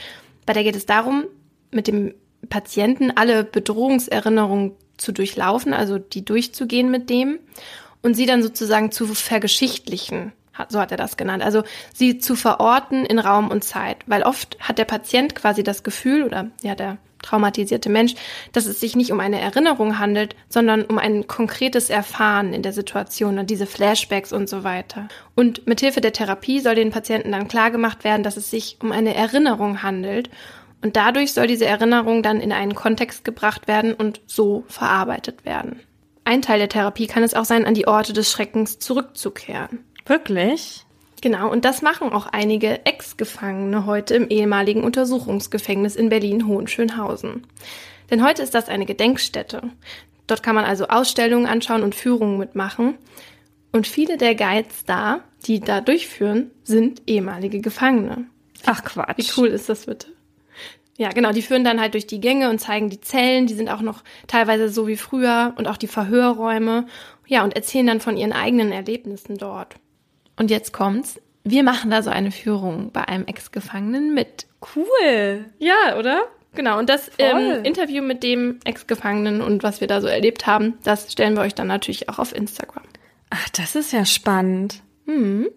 Bei der geht es darum, mit dem Patienten alle Bedrohungserinnerungen zu durchlaufen, also die durchzugehen mit dem und sie dann sozusagen zu vergeschichtlichen, so hat er das genannt, also sie zu verorten in Raum und Zeit, weil oft hat der Patient quasi das Gefühl oder ja der traumatisierte Mensch, dass es sich nicht um eine Erinnerung handelt, sondern um ein konkretes Erfahren in der Situation und diese Flashbacks und so weiter. Und mithilfe der Therapie soll den Patienten dann klargemacht werden, dass es sich um eine Erinnerung handelt und dadurch soll diese Erinnerung dann in einen Kontext gebracht werden und so verarbeitet werden. Ein Teil der Therapie kann es auch sein, an die Orte des Schreckens zurückzukehren.
Wirklich?
Genau, und das machen auch einige Ex-Gefangene heute im ehemaligen Untersuchungsgefängnis in Berlin-Hohenschönhausen. Denn heute ist das eine Gedenkstätte. Dort kann man also Ausstellungen anschauen und Führungen mitmachen. Und viele der Guides da, die da durchführen, sind ehemalige Gefangene.
Ach Quatsch.
Wie cool ist das bitte? Ja, genau, die führen dann halt durch die Gänge und zeigen die Zellen, die sind auch noch teilweise so wie früher und auch die Verhörräume. Ja, und erzählen dann von ihren eigenen Erlebnissen dort. Und jetzt kommt's. Wir machen da so eine Führung bei einem Ex-Gefangenen mit.
Cool.
Ja, oder? Genau, und das ähm, Interview mit dem Ex-Gefangenen und was wir da so erlebt haben, das stellen wir euch dann natürlich auch auf Instagram.
Ach, das ist ja spannend.
Hm.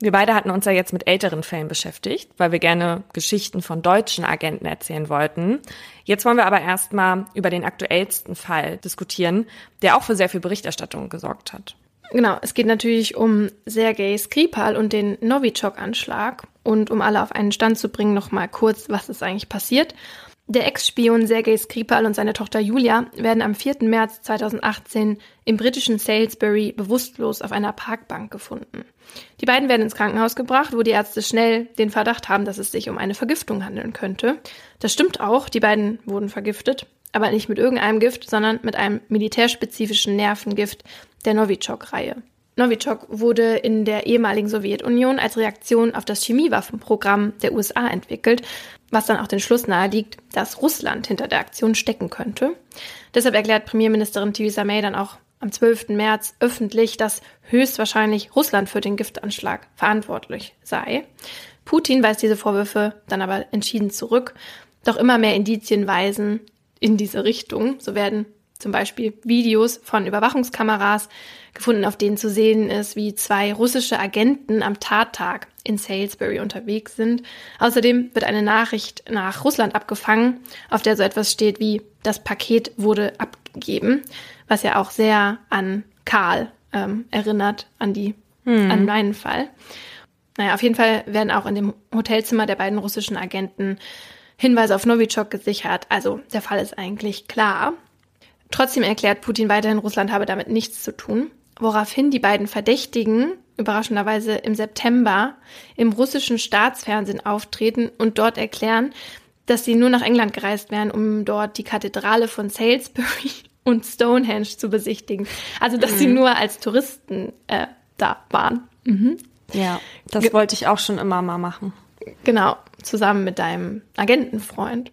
Wir beide hatten uns ja jetzt mit älteren Fällen beschäftigt, weil wir gerne Geschichten von deutschen Agenten erzählen wollten. Jetzt wollen wir aber erstmal über den aktuellsten Fall diskutieren, der auch für sehr viel Berichterstattung gesorgt hat.
Genau, es geht natürlich um Sergei Skripal und den Novichok-Anschlag. Und um alle auf einen Stand zu bringen, nochmal kurz, was ist eigentlich passiert. Der Ex-Spion Sergei Skripal und seine Tochter Julia werden am 4. März 2018 im britischen Salisbury bewusstlos auf einer Parkbank gefunden. Die beiden werden ins Krankenhaus gebracht, wo die Ärzte schnell den Verdacht haben, dass es sich um eine Vergiftung handeln könnte. Das stimmt auch, die beiden wurden vergiftet, aber nicht mit irgendeinem Gift, sondern mit einem militärspezifischen Nervengift der Novichok-Reihe. Novichok wurde in der ehemaligen Sowjetunion als Reaktion auf das Chemiewaffenprogramm der USA entwickelt, was dann auch den Schluss naheliegt, dass Russland hinter der Aktion stecken könnte. Deshalb erklärt Premierministerin Theresa May dann auch am 12. März öffentlich, dass höchstwahrscheinlich Russland für den Giftanschlag verantwortlich sei. Putin weist diese Vorwürfe dann aber entschieden zurück. Doch immer mehr Indizien weisen in diese Richtung. So werden zum Beispiel Videos von Überwachungskameras gefunden, auf denen zu sehen ist, wie zwei russische Agenten am Tattag in Salisbury unterwegs sind. Außerdem wird eine Nachricht nach Russland abgefangen, auf der so etwas steht wie das Paket wurde abgegeben, was ja auch sehr an Karl ähm, erinnert, an die, hm. an meinen Fall. Naja, auf jeden Fall werden auch in dem Hotelzimmer der beiden russischen Agenten Hinweise auf Novichok gesichert. Also der Fall ist eigentlich klar. Trotzdem erklärt Putin weiterhin, Russland habe damit nichts zu tun, woraufhin die beiden Verdächtigen überraschenderweise im September im russischen Staatsfernsehen auftreten und dort erklären, dass sie nur nach England gereist wären, um dort die Kathedrale von Salisbury *laughs* und Stonehenge zu besichtigen. Also dass mhm. sie nur als Touristen äh, da waren. Mhm.
Ja, das Ge wollte ich auch schon immer mal machen.
Genau, zusammen mit deinem Agentenfreund.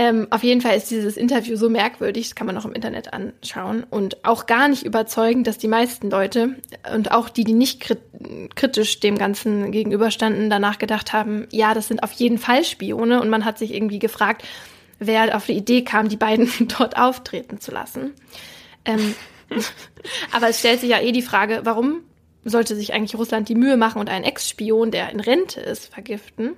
Ähm, auf jeden Fall ist dieses Interview so merkwürdig, das kann man auch im Internet anschauen und auch gar nicht überzeugend, dass die meisten Leute und auch die, die nicht krit kritisch dem Ganzen gegenüberstanden, danach gedacht haben, ja, das sind auf jeden Fall Spione und man hat sich irgendwie gefragt, wer auf die Idee kam, die beiden *laughs* dort auftreten zu lassen. Ähm, *laughs* aber es stellt sich ja eh die Frage, warum sollte sich eigentlich Russland die Mühe machen und einen Ex-Spion, der in Rente ist, vergiften?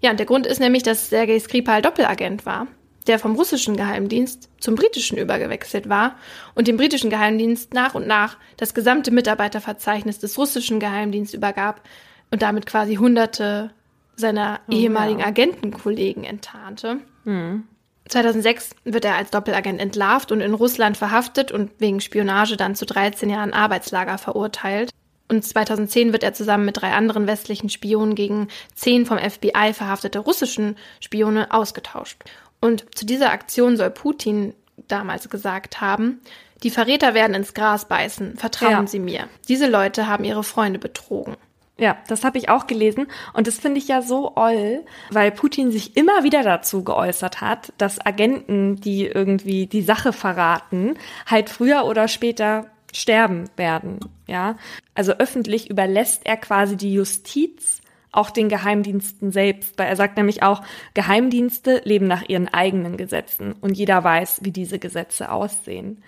Ja, und der Grund ist nämlich, dass Sergei Skripal Doppelagent war, der vom russischen Geheimdienst zum britischen übergewechselt war und dem britischen Geheimdienst nach und nach das gesamte Mitarbeiterverzeichnis des russischen Geheimdienstes übergab und damit quasi hunderte seiner oh, ehemaligen ja. Agentenkollegen enttarnte. Mhm. 2006 wird er als Doppelagent entlarvt und in Russland verhaftet und wegen Spionage dann zu 13 Jahren Arbeitslager verurteilt. Und 2010 wird er zusammen mit drei anderen westlichen Spionen gegen zehn vom FBI verhaftete russischen Spione ausgetauscht. Und zu dieser Aktion soll Putin damals gesagt haben, die Verräter werden ins Gras beißen, vertrauen ja. Sie mir. Diese Leute haben ihre Freunde betrogen.
Ja, das habe ich auch gelesen und das finde ich ja so oll, weil Putin sich immer wieder dazu geäußert hat, dass Agenten, die irgendwie die Sache verraten, halt früher oder später sterben werden, ja? Also öffentlich überlässt er quasi die Justiz auch den Geheimdiensten selbst, weil er sagt nämlich auch, Geheimdienste leben nach ihren eigenen Gesetzen und jeder weiß, wie diese Gesetze aussehen.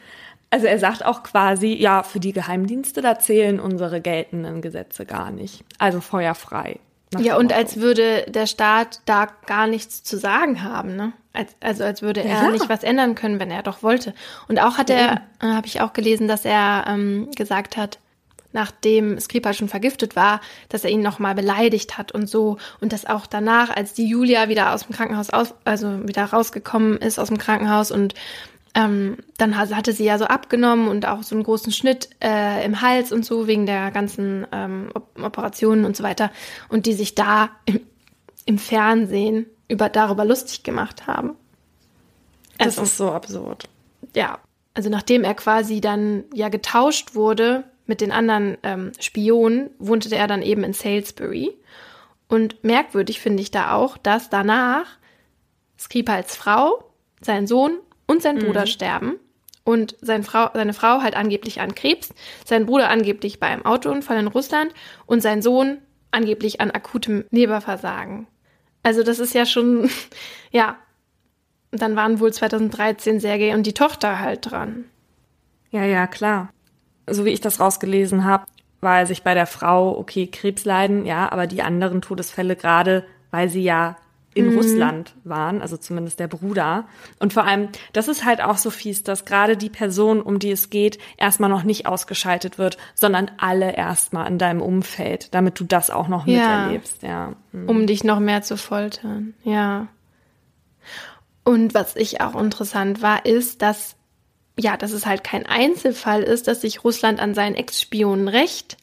Also er sagt auch quasi, ja, für die Geheimdienste, da zählen unsere geltenden Gesetze gar nicht. Also feuerfrei.
Ja, und als würde der Staat da gar nichts zu sagen haben, ne? Als, also als würde er ja. nicht was ändern können, wenn er doch wollte. Und auch hat er, äh, habe ich auch gelesen, dass er ähm, gesagt hat, nachdem Skripal schon vergiftet war, dass er ihn nochmal beleidigt hat und so. Und dass auch danach, als die Julia wieder aus dem Krankenhaus, aus, also wieder rausgekommen ist aus dem Krankenhaus und ähm, dann hatte sie ja so abgenommen und auch so einen großen Schnitt äh, im Hals und so wegen der ganzen ähm, Operationen und so weiter. Und die sich da im, im Fernsehen über, darüber lustig gemacht haben.
Also, das ist so absurd.
Ja, also nachdem er quasi dann ja getauscht wurde mit den anderen ähm, Spionen, wohnte er dann eben in Salisbury. Und merkwürdig finde ich da auch, dass danach Skripals Frau, sein Sohn und sein Bruder mhm. sterben. Und sein Frau, seine Frau halt angeblich an Krebs, sein Bruder angeblich bei einem Autounfall in Russland und sein Sohn angeblich an akutem Leberversagen. Also das ist ja schon, *laughs* ja. Dann waren wohl 2013 Sergei und die Tochter halt dran.
Ja, ja, klar. So wie ich das rausgelesen habe, war er sich bei der Frau, okay, Krebs leiden, ja, aber die anderen Todesfälle gerade, weil sie ja in mhm. Russland waren, also zumindest der Bruder. Und vor allem, das ist halt auch so fies, dass gerade die Person, um die es geht, erstmal noch nicht ausgeschaltet wird, sondern alle erstmal in deinem Umfeld, damit du das auch noch ja. miterlebst, ja.
Mhm. Um dich noch mehr zu foltern, ja. Und was ich auch interessant war, ist, dass, ja, dass es halt kein Einzelfall ist, dass sich Russland an seinen Ex-Spionen rächt.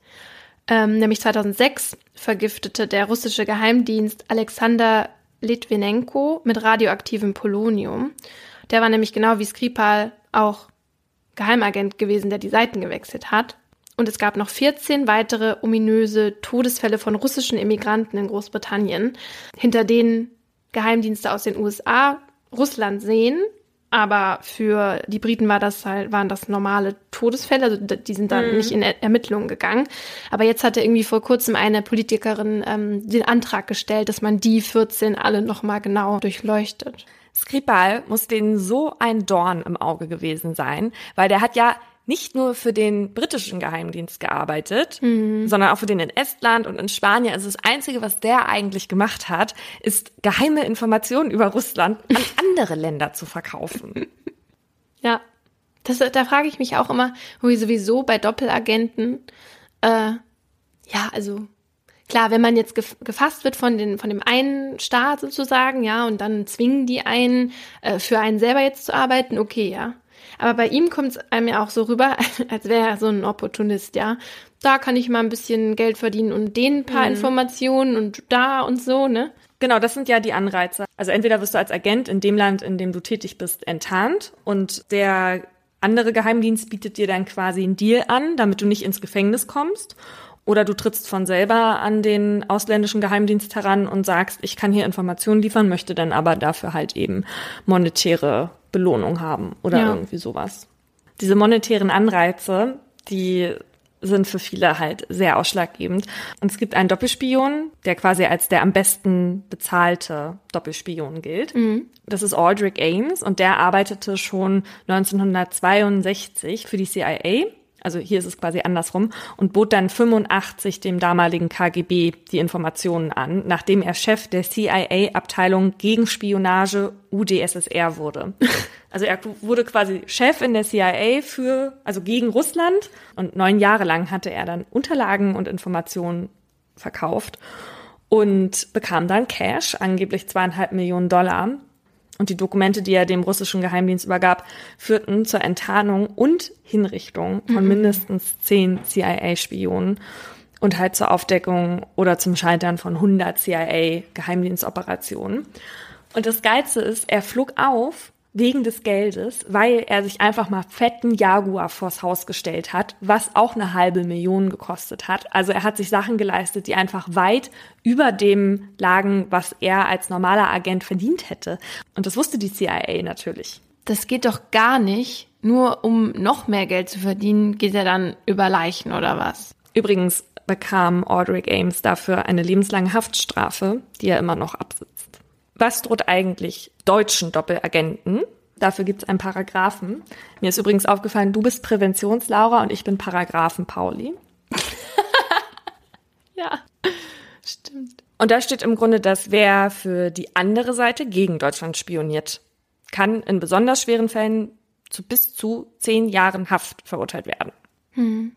Ähm, nämlich 2006 vergiftete der russische Geheimdienst Alexander Litvinenko mit radioaktivem Polonium. Der war nämlich genau wie Skripal auch Geheimagent gewesen, der die Seiten gewechselt hat. Und es gab noch 14 weitere ominöse Todesfälle von russischen Immigranten in Großbritannien, hinter denen Geheimdienste aus den USA Russland sehen aber für die Briten war das halt, waren das normale Todesfälle, also die sind dann mhm. nicht in er Ermittlungen gegangen. Aber jetzt hatte irgendwie vor kurzem eine Politikerin ähm, den Antrag gestellt, dass man die 14 alle nochmal genau durchleuchtet.
Skripal muss denen so ein Dorn im Auge gewesen sein, weil der hat ja nicht nur für den britischen Geheimdienst gearbeitet, mhm. sondern auch für den in Estland und in Spanien. Also das Einzige, was der eigentlich gemacht hat, ist geheime Informationen über Russland an *laughs* andere Länder zu verkaufen. *laughs*
Ja, das, da frage ich mich auch immer, wie sowieso bei Doppelagenten, äh, ja, also klar, wenn man jetzt gefasst wird von, den, von dem einen Staat sozusagen, ja, und dann zwingen die einen, äh, für einen selber jetzt zu arbeiten, okay, ja. Aber bei ihm kommt es einem ja auch so rüber, *laughs* als wäre er so ein Opportunist, ja. Da kann ich mal ein bisschen Geld verdienen und den paar mhm. Informationen und da und so, ne?
Genau, das sind ja die Anreize. Also entweder wirst du als Agent in dem Land, in dem du tätig bist, enttarnt und der andere Geheimdienst bietet dir dann quasi einen Deal an, damit du nicht ins Gefängnis kommst. Oder du trittst von selber an den ausländischen Geheimdienst heran und sagst, ich kann hier Informationen liefern, möchte dann aber dafür halt eben monetäre Belohnung haben oder ja. irgendwie sowas. Diese monetären Anreize, die sind für viele halt sehr ausschlaggebend. Und es gibt einen Doppelspion, der quasi als der am besten bezahlte Doppelspion gilt. Mhm. Das ist Aldrich Ames und der arbeitete schon 1962 für die CIA also hier ist es quasi andersrum, und bot dann 85 dem damaligen KGB die Informationen an, nachdem er Chef der CIA-Abteilung gegen Spionage UdSSR wurde. *laughs* Also er wurde quasi Chef in der CIA für, also gegen Russland und neun Jahre lang hatte er dann Unterlagen und Informationen verkauft und bekam dann Cash, angeblich zweieinhalb Millionen Dollar, und die Dokumente, die er dem russischen Geheimdienst übergab, führten zur Enttarnung und Hinrichtung von mhm. mindestens zehn CIA-Spionen und halt zur Aufdeckung oder zum Scheitern von 100 CIA-Geheimdienstoperationen. Und das Geilste ist, er flog auf wegen des Geldes, weil er sich einfach mal fetten Jaguar vors Haus gestellt hat, was auch eine halbe Million gekostet hat. Also er hat sich Sachen geleistet, die einfach weit über dem lagen, was er als normaler Agent verdient hätte. Und das wusste die CIA natürlich.
Das geht doch gar nicht. Nur um noch mehr Geld zu verdienen, geht er dann über Leichen oder was?
Übrigens bekam Audric Ames dafür eine lebenslange Haftstrafe, die er immer noch absitzt. Was droht eigentlich deutschen Doppelagenten? Dafür gibt es einen Paragraphen. Mir ist übrigens aufgefallen, du bist Präventionslaura und ich bin Paragraphen Pauli. *laughs*
ja, stimmt.
Und da steht im Grunde, dass wer für die andere Seite gegen Deutschland spioniert, kann in besonders schweren Fällen zu bis zu zehn Jahren Haft verurteilt werden. Hm.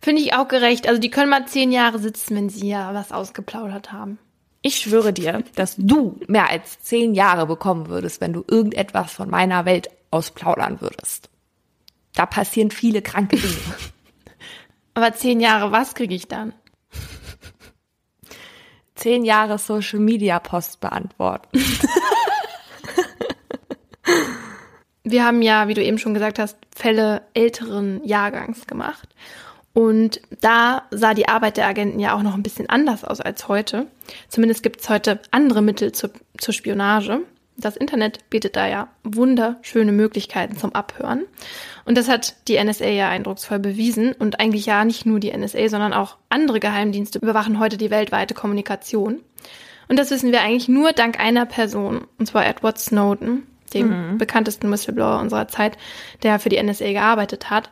Finde ich auch gerecht. Also die können mal zehn Jahre sitzen, wenn sie ja was ausgeplaudert haben.
Ich schwöre dir, dass du mehr als zehn Jahre bekommen würdest, wenn du irgendetwas von meiner Welt ausplaudern würdest. Da passieren viele kranke Dinge. *laughs*
Aber zehn Jahre, was kriege ich dann?
Zehn Jahre Social Media Post beantworten. *laughs*
Wir haben ja, wie du eben schon gesagt hast, Fälle älteren Jahrgangs gemacht. Und da sah die Arbeit der Agenten ja auch noch ein bisschen anders aus als heute. Zumindest gibt es heute andere Mittel zur, zur Spionage. Das Internet bietet da ja wunderschöne Möglichkeiten zum Abhören. Und das hat die NSA ja eindrucksvoll bewiesen. Und eigentlich ja nicht nur die NSA, sondern auch andere Geheimdienste überwachen heute die weltweite Kommunikation. Und das wissen wir eigentlich nur dank einer Person, und zwar Edward Snowden, dem mhm. bekanntesten Whistleblower unserer Zeit, der für die NSA gearbeitet hat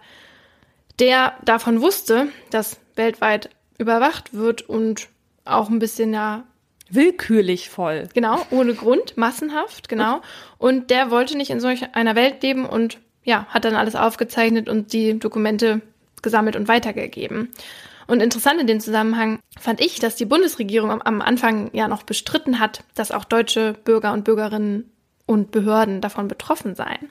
der davon wusste, dass weltweit überwacht wird und auch ein bisschen ja
willkürlich voll.
Genau, ohne Grund, massenhaft, genau. Und der wollte nicht in solch einer Welt leben und ja, hat dann alles aufgezeichnet und die Dokumente gesammelt und weitergegeben. Und interessant in dem Zusammenhang fand ich, dass die Bundesregierung am, am Anfang ja noch bestritten hat, dass auch deutsche Bürger und Bürgerinnen und Behörden davon betroffen seien.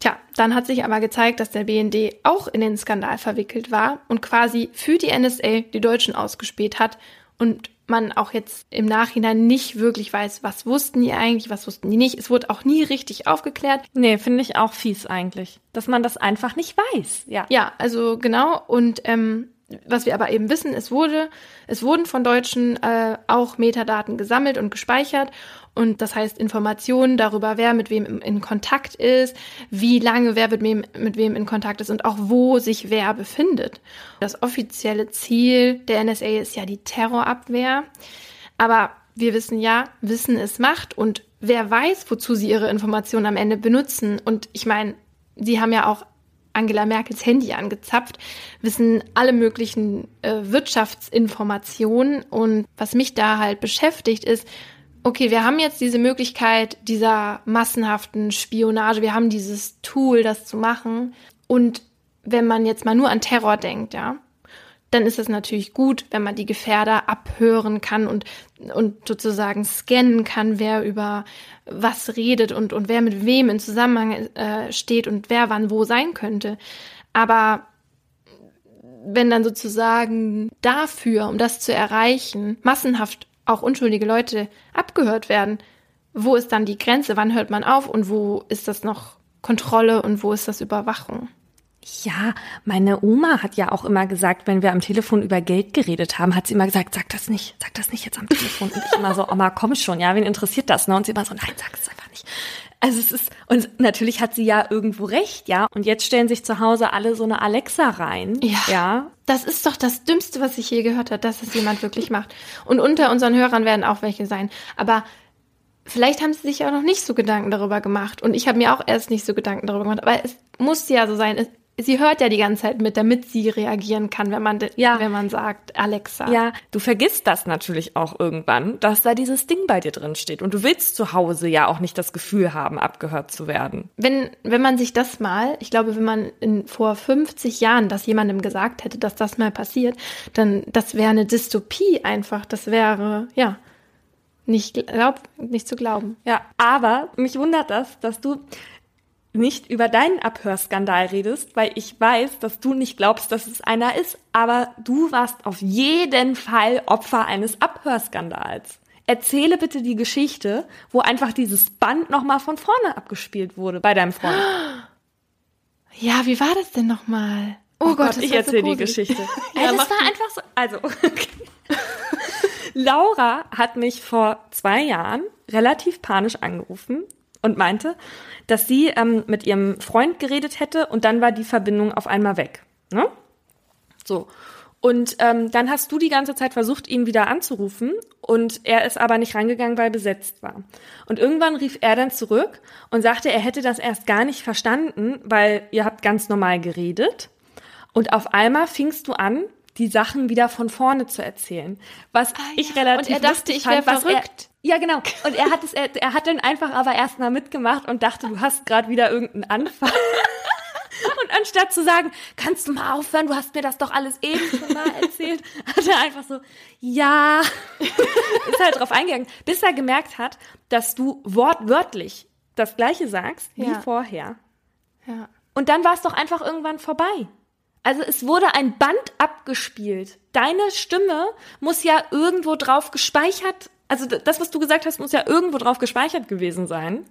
Tja, dann hat sich aber gezeigt, dass der BND auch in den Skandal verwickelt war und quasi für die NSA die Deutschen ausgespäht hat und man auch jetzt im Nachhinein nicht wirklich weiß, was wussten die eigentlich, was wussten die nicht. Es wurde auch nie richtig aufgeklärt.
Nee, finde ich auch fies eigentlich, dass man das einfach nicht weiß. Ja,
ja also genau. Und ähm, was wir aber eben wissen, es wurde, es wurden von Deutschen äh, auch Metadaten gesammelt und gespeichert und das heißt Informationen darüber, wer mit wem in Kontakt ist, wie lange wer mit wem, mit wem in Kontakt ist und auch wo sich wer befindet. Das offizielle Ziel der NSA ist ja die Terrorabwehr. Aber wir wissen ja, Wissen ist Macht und wer weiß, wozu sie ihre Informationen am Ende benutzen. Und ich meine, sie haben ja auch Angela Merkels Handy angezapft, wissen alle möglichen äh, Wirtschaftsinformationen. Und was mich da halt beschäftigt, ist, okay, wir haben jetzt diese Möglichkeit dieser massenhaften Spionage, wir haben dieses Tool, das zu machen. Und wenn man jetzt mal nur an Terror denkt, ja, dann ist es natürlich gut, wenn man die Gefährder abhören kann und, und sozusagen scannen kann, wer über was redet und, und wer mit wem in Zusammenhang äh, steht und wer wann wo sein könnte. Aber wenn dann sozusagen dafür, um das zu erreichen, massenhaft auch unschuldige Leute abgehört werden, wo ist dann die Grenze? Wann hört man auf und wo ist das noch Kontrolle und wo ist das Überwachung?
Ja, meine Oma hat ja auch immer gesagt, wenn wir am Telefon über Geld geredet haben, hat sie immer gesagt, sag das nicht, sag das nicht jetzt am Telefon. Und ich immer so, Oma, komm schon, ja, wen interessiert das? Ne? Und sie immer so, nein, sag es einfach nicht. Also es ist, und natürlich hat sie ja irgendwo recht, ja. Und jetzt stellen sich zu Hause alle so eine Alexa rein.
Ja.
ja.
Das ist doch das Dümmste, was ich je gehört habe, dass es jemand wirklich macht. Und unter unseren Hörern werden auch welche sein. Aber vielleicht haben sie sich auch noch nicht so Gedanken darüber gemacht. Und ich habe mir auch erst nicht so Gedanken darüber gemacht. Aber es muss ja so sein. Sie hört ja die ganze Zeit mit, damit sie reagieren kann, wenn man, ja. wenn man sagt, Alexa.
Ja, du vergisst das natürlich auch irgendwann, dass da dieses Ding bei dir drin steht. Und du willst zu Hause ja auch nicht das Gefühl haben, abgehört zu werden.
Wenn, wenn man sich das mal, ich glaube, wenn man in, vor 50 Jahren das jemandem gesagt hätte, dass das mal passiert, dann, das wäre eine Dystopie einfach. Das wäre, ja, nicht, glaub, nicht zu glauben.
Ja, aber mich wundert das, dass du nicht über deinen Abhörskandal redest, weil ich weiß, dass du nicht glaubst, dass es einer ist, aber du warst auf jeden Fall Opfer eines Abhörskandals. Erzähle bitte die Geschichte, wo einfach dieses Band nochmal von vorne abgespielt wurde bei deinem Freund. *gasps*
Ja, wie war das denn nochmal?
Oh, oh Gott, Gott ich erzähle so die Geschichte. *laughs* ja, das war einfach so. Also, *laughs* okay. Laura hat mich vor zwei Jahren relativ panisch angerufen und meinte, dass sie ähm, mit ihrem Freund geredet hätte und dann war die Verbindung auf einmal weg. Ne? So. Und ähm, dann hast du die ganze Zeit versucht, ihn wieder anzurufen und er ist aber nicht rangegangen, weil besetzt war. Und irgendwann rief er dann zurück und sagte, er hätte das erst gar nicht verstanden, weil ihr habt ganz normal geredet. Und auf einmal fingst du an, die Sachen wieder von vorne zu erzählen. Was ah, ich ja. relativ
Und er dachte, ich wäre verrückt.
Ja, genau. Und er hat es, er, er hat dann einfach aber erstmal mitgemacht und dachte, du hast gerade wieder irgendeinen Anfall. Und anstatt zu sagen, kannst du mal aufhören, du hast mir das doch alles eben schon mal erzählt, hat er einfach so, ja, ist halt drauf eingegangen, bis er gemerkt hat, dass du wortwörtlich das Gleiche sagst wie ja. vorher. Ja. Und dann war es doch einfach irgendwann vorbei. Also es wurde ein Band abgespielt. Deine Stimme muss ja irgendwo drauf gespeichert, also das, was du gesagt hast, muss ja irgendwo drauf gespeichert gewesen sein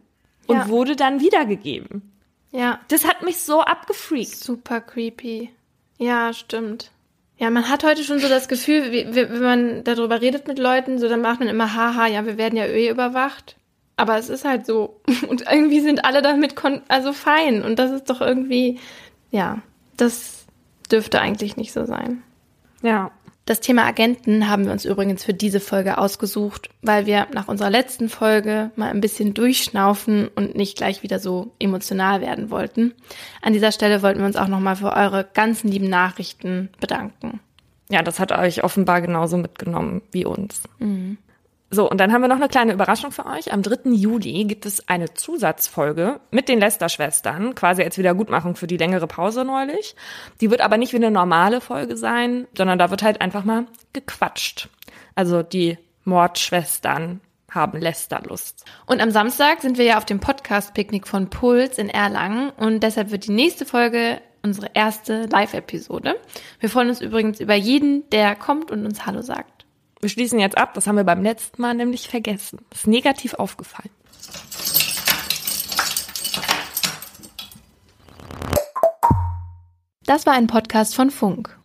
und ja. wurde dann wiedergegeben.
Ja.
Das hat mich so abgefreakt.
Super creepy. Ja, stimmt. Ja, man hat heute schon so das Gefühl, wie, wenn man darüber redet mit Leuten, so dann macht man immer, haha, ja, wir werden ja eh überwacht. Aber es ist halt so. *laughs* Und irgendwie sind alle damit also fein. Und das ist doch irgendwie, ja, das dürfte eigentlich nicht so sein.
Ja.
Das Thema Agenten haben wir uns übrigens für diese Folge ausgesucht, weil wir nach unserer letzten Folge mal ein bisschen durchschnaufen und nicht gleich wieder so emotional werden wollten. An dieser Stelle wollten wir uns auch nochmal für eure ganzen lieben Nachrichten bedanken.
Ja, das hat euch offenbar genauso mitgenommen wie uns. Mhm. So, und dann haben wir noch eine kleine Überraschung für euch. Am 3. Juli gibt es eine Zusatzfolge mit den Lester-Schwestern, quasi als Wiedergutmachung für die längere Pause neulich. Die wird aber nicht wie eine normale Folge sein, sondern da wird halt einfach mal gequatscht. Also die Mordschwestern haben Lester-Lust.
Und am Samstag sind wir ja auf dem Podcast-Picknick von Puls in Erlangen und deshalb wird die nächste Folge unsere erste Live-Episode. Wir freuen uns übrigens über jeden, der kommt und uns Hallo sagt.
Wir schließen jetzt ab, das haben wir beim letzten Mal nämlich vergessen. Ist negativ aufgefallen.
Das war ein Podcast von Funk.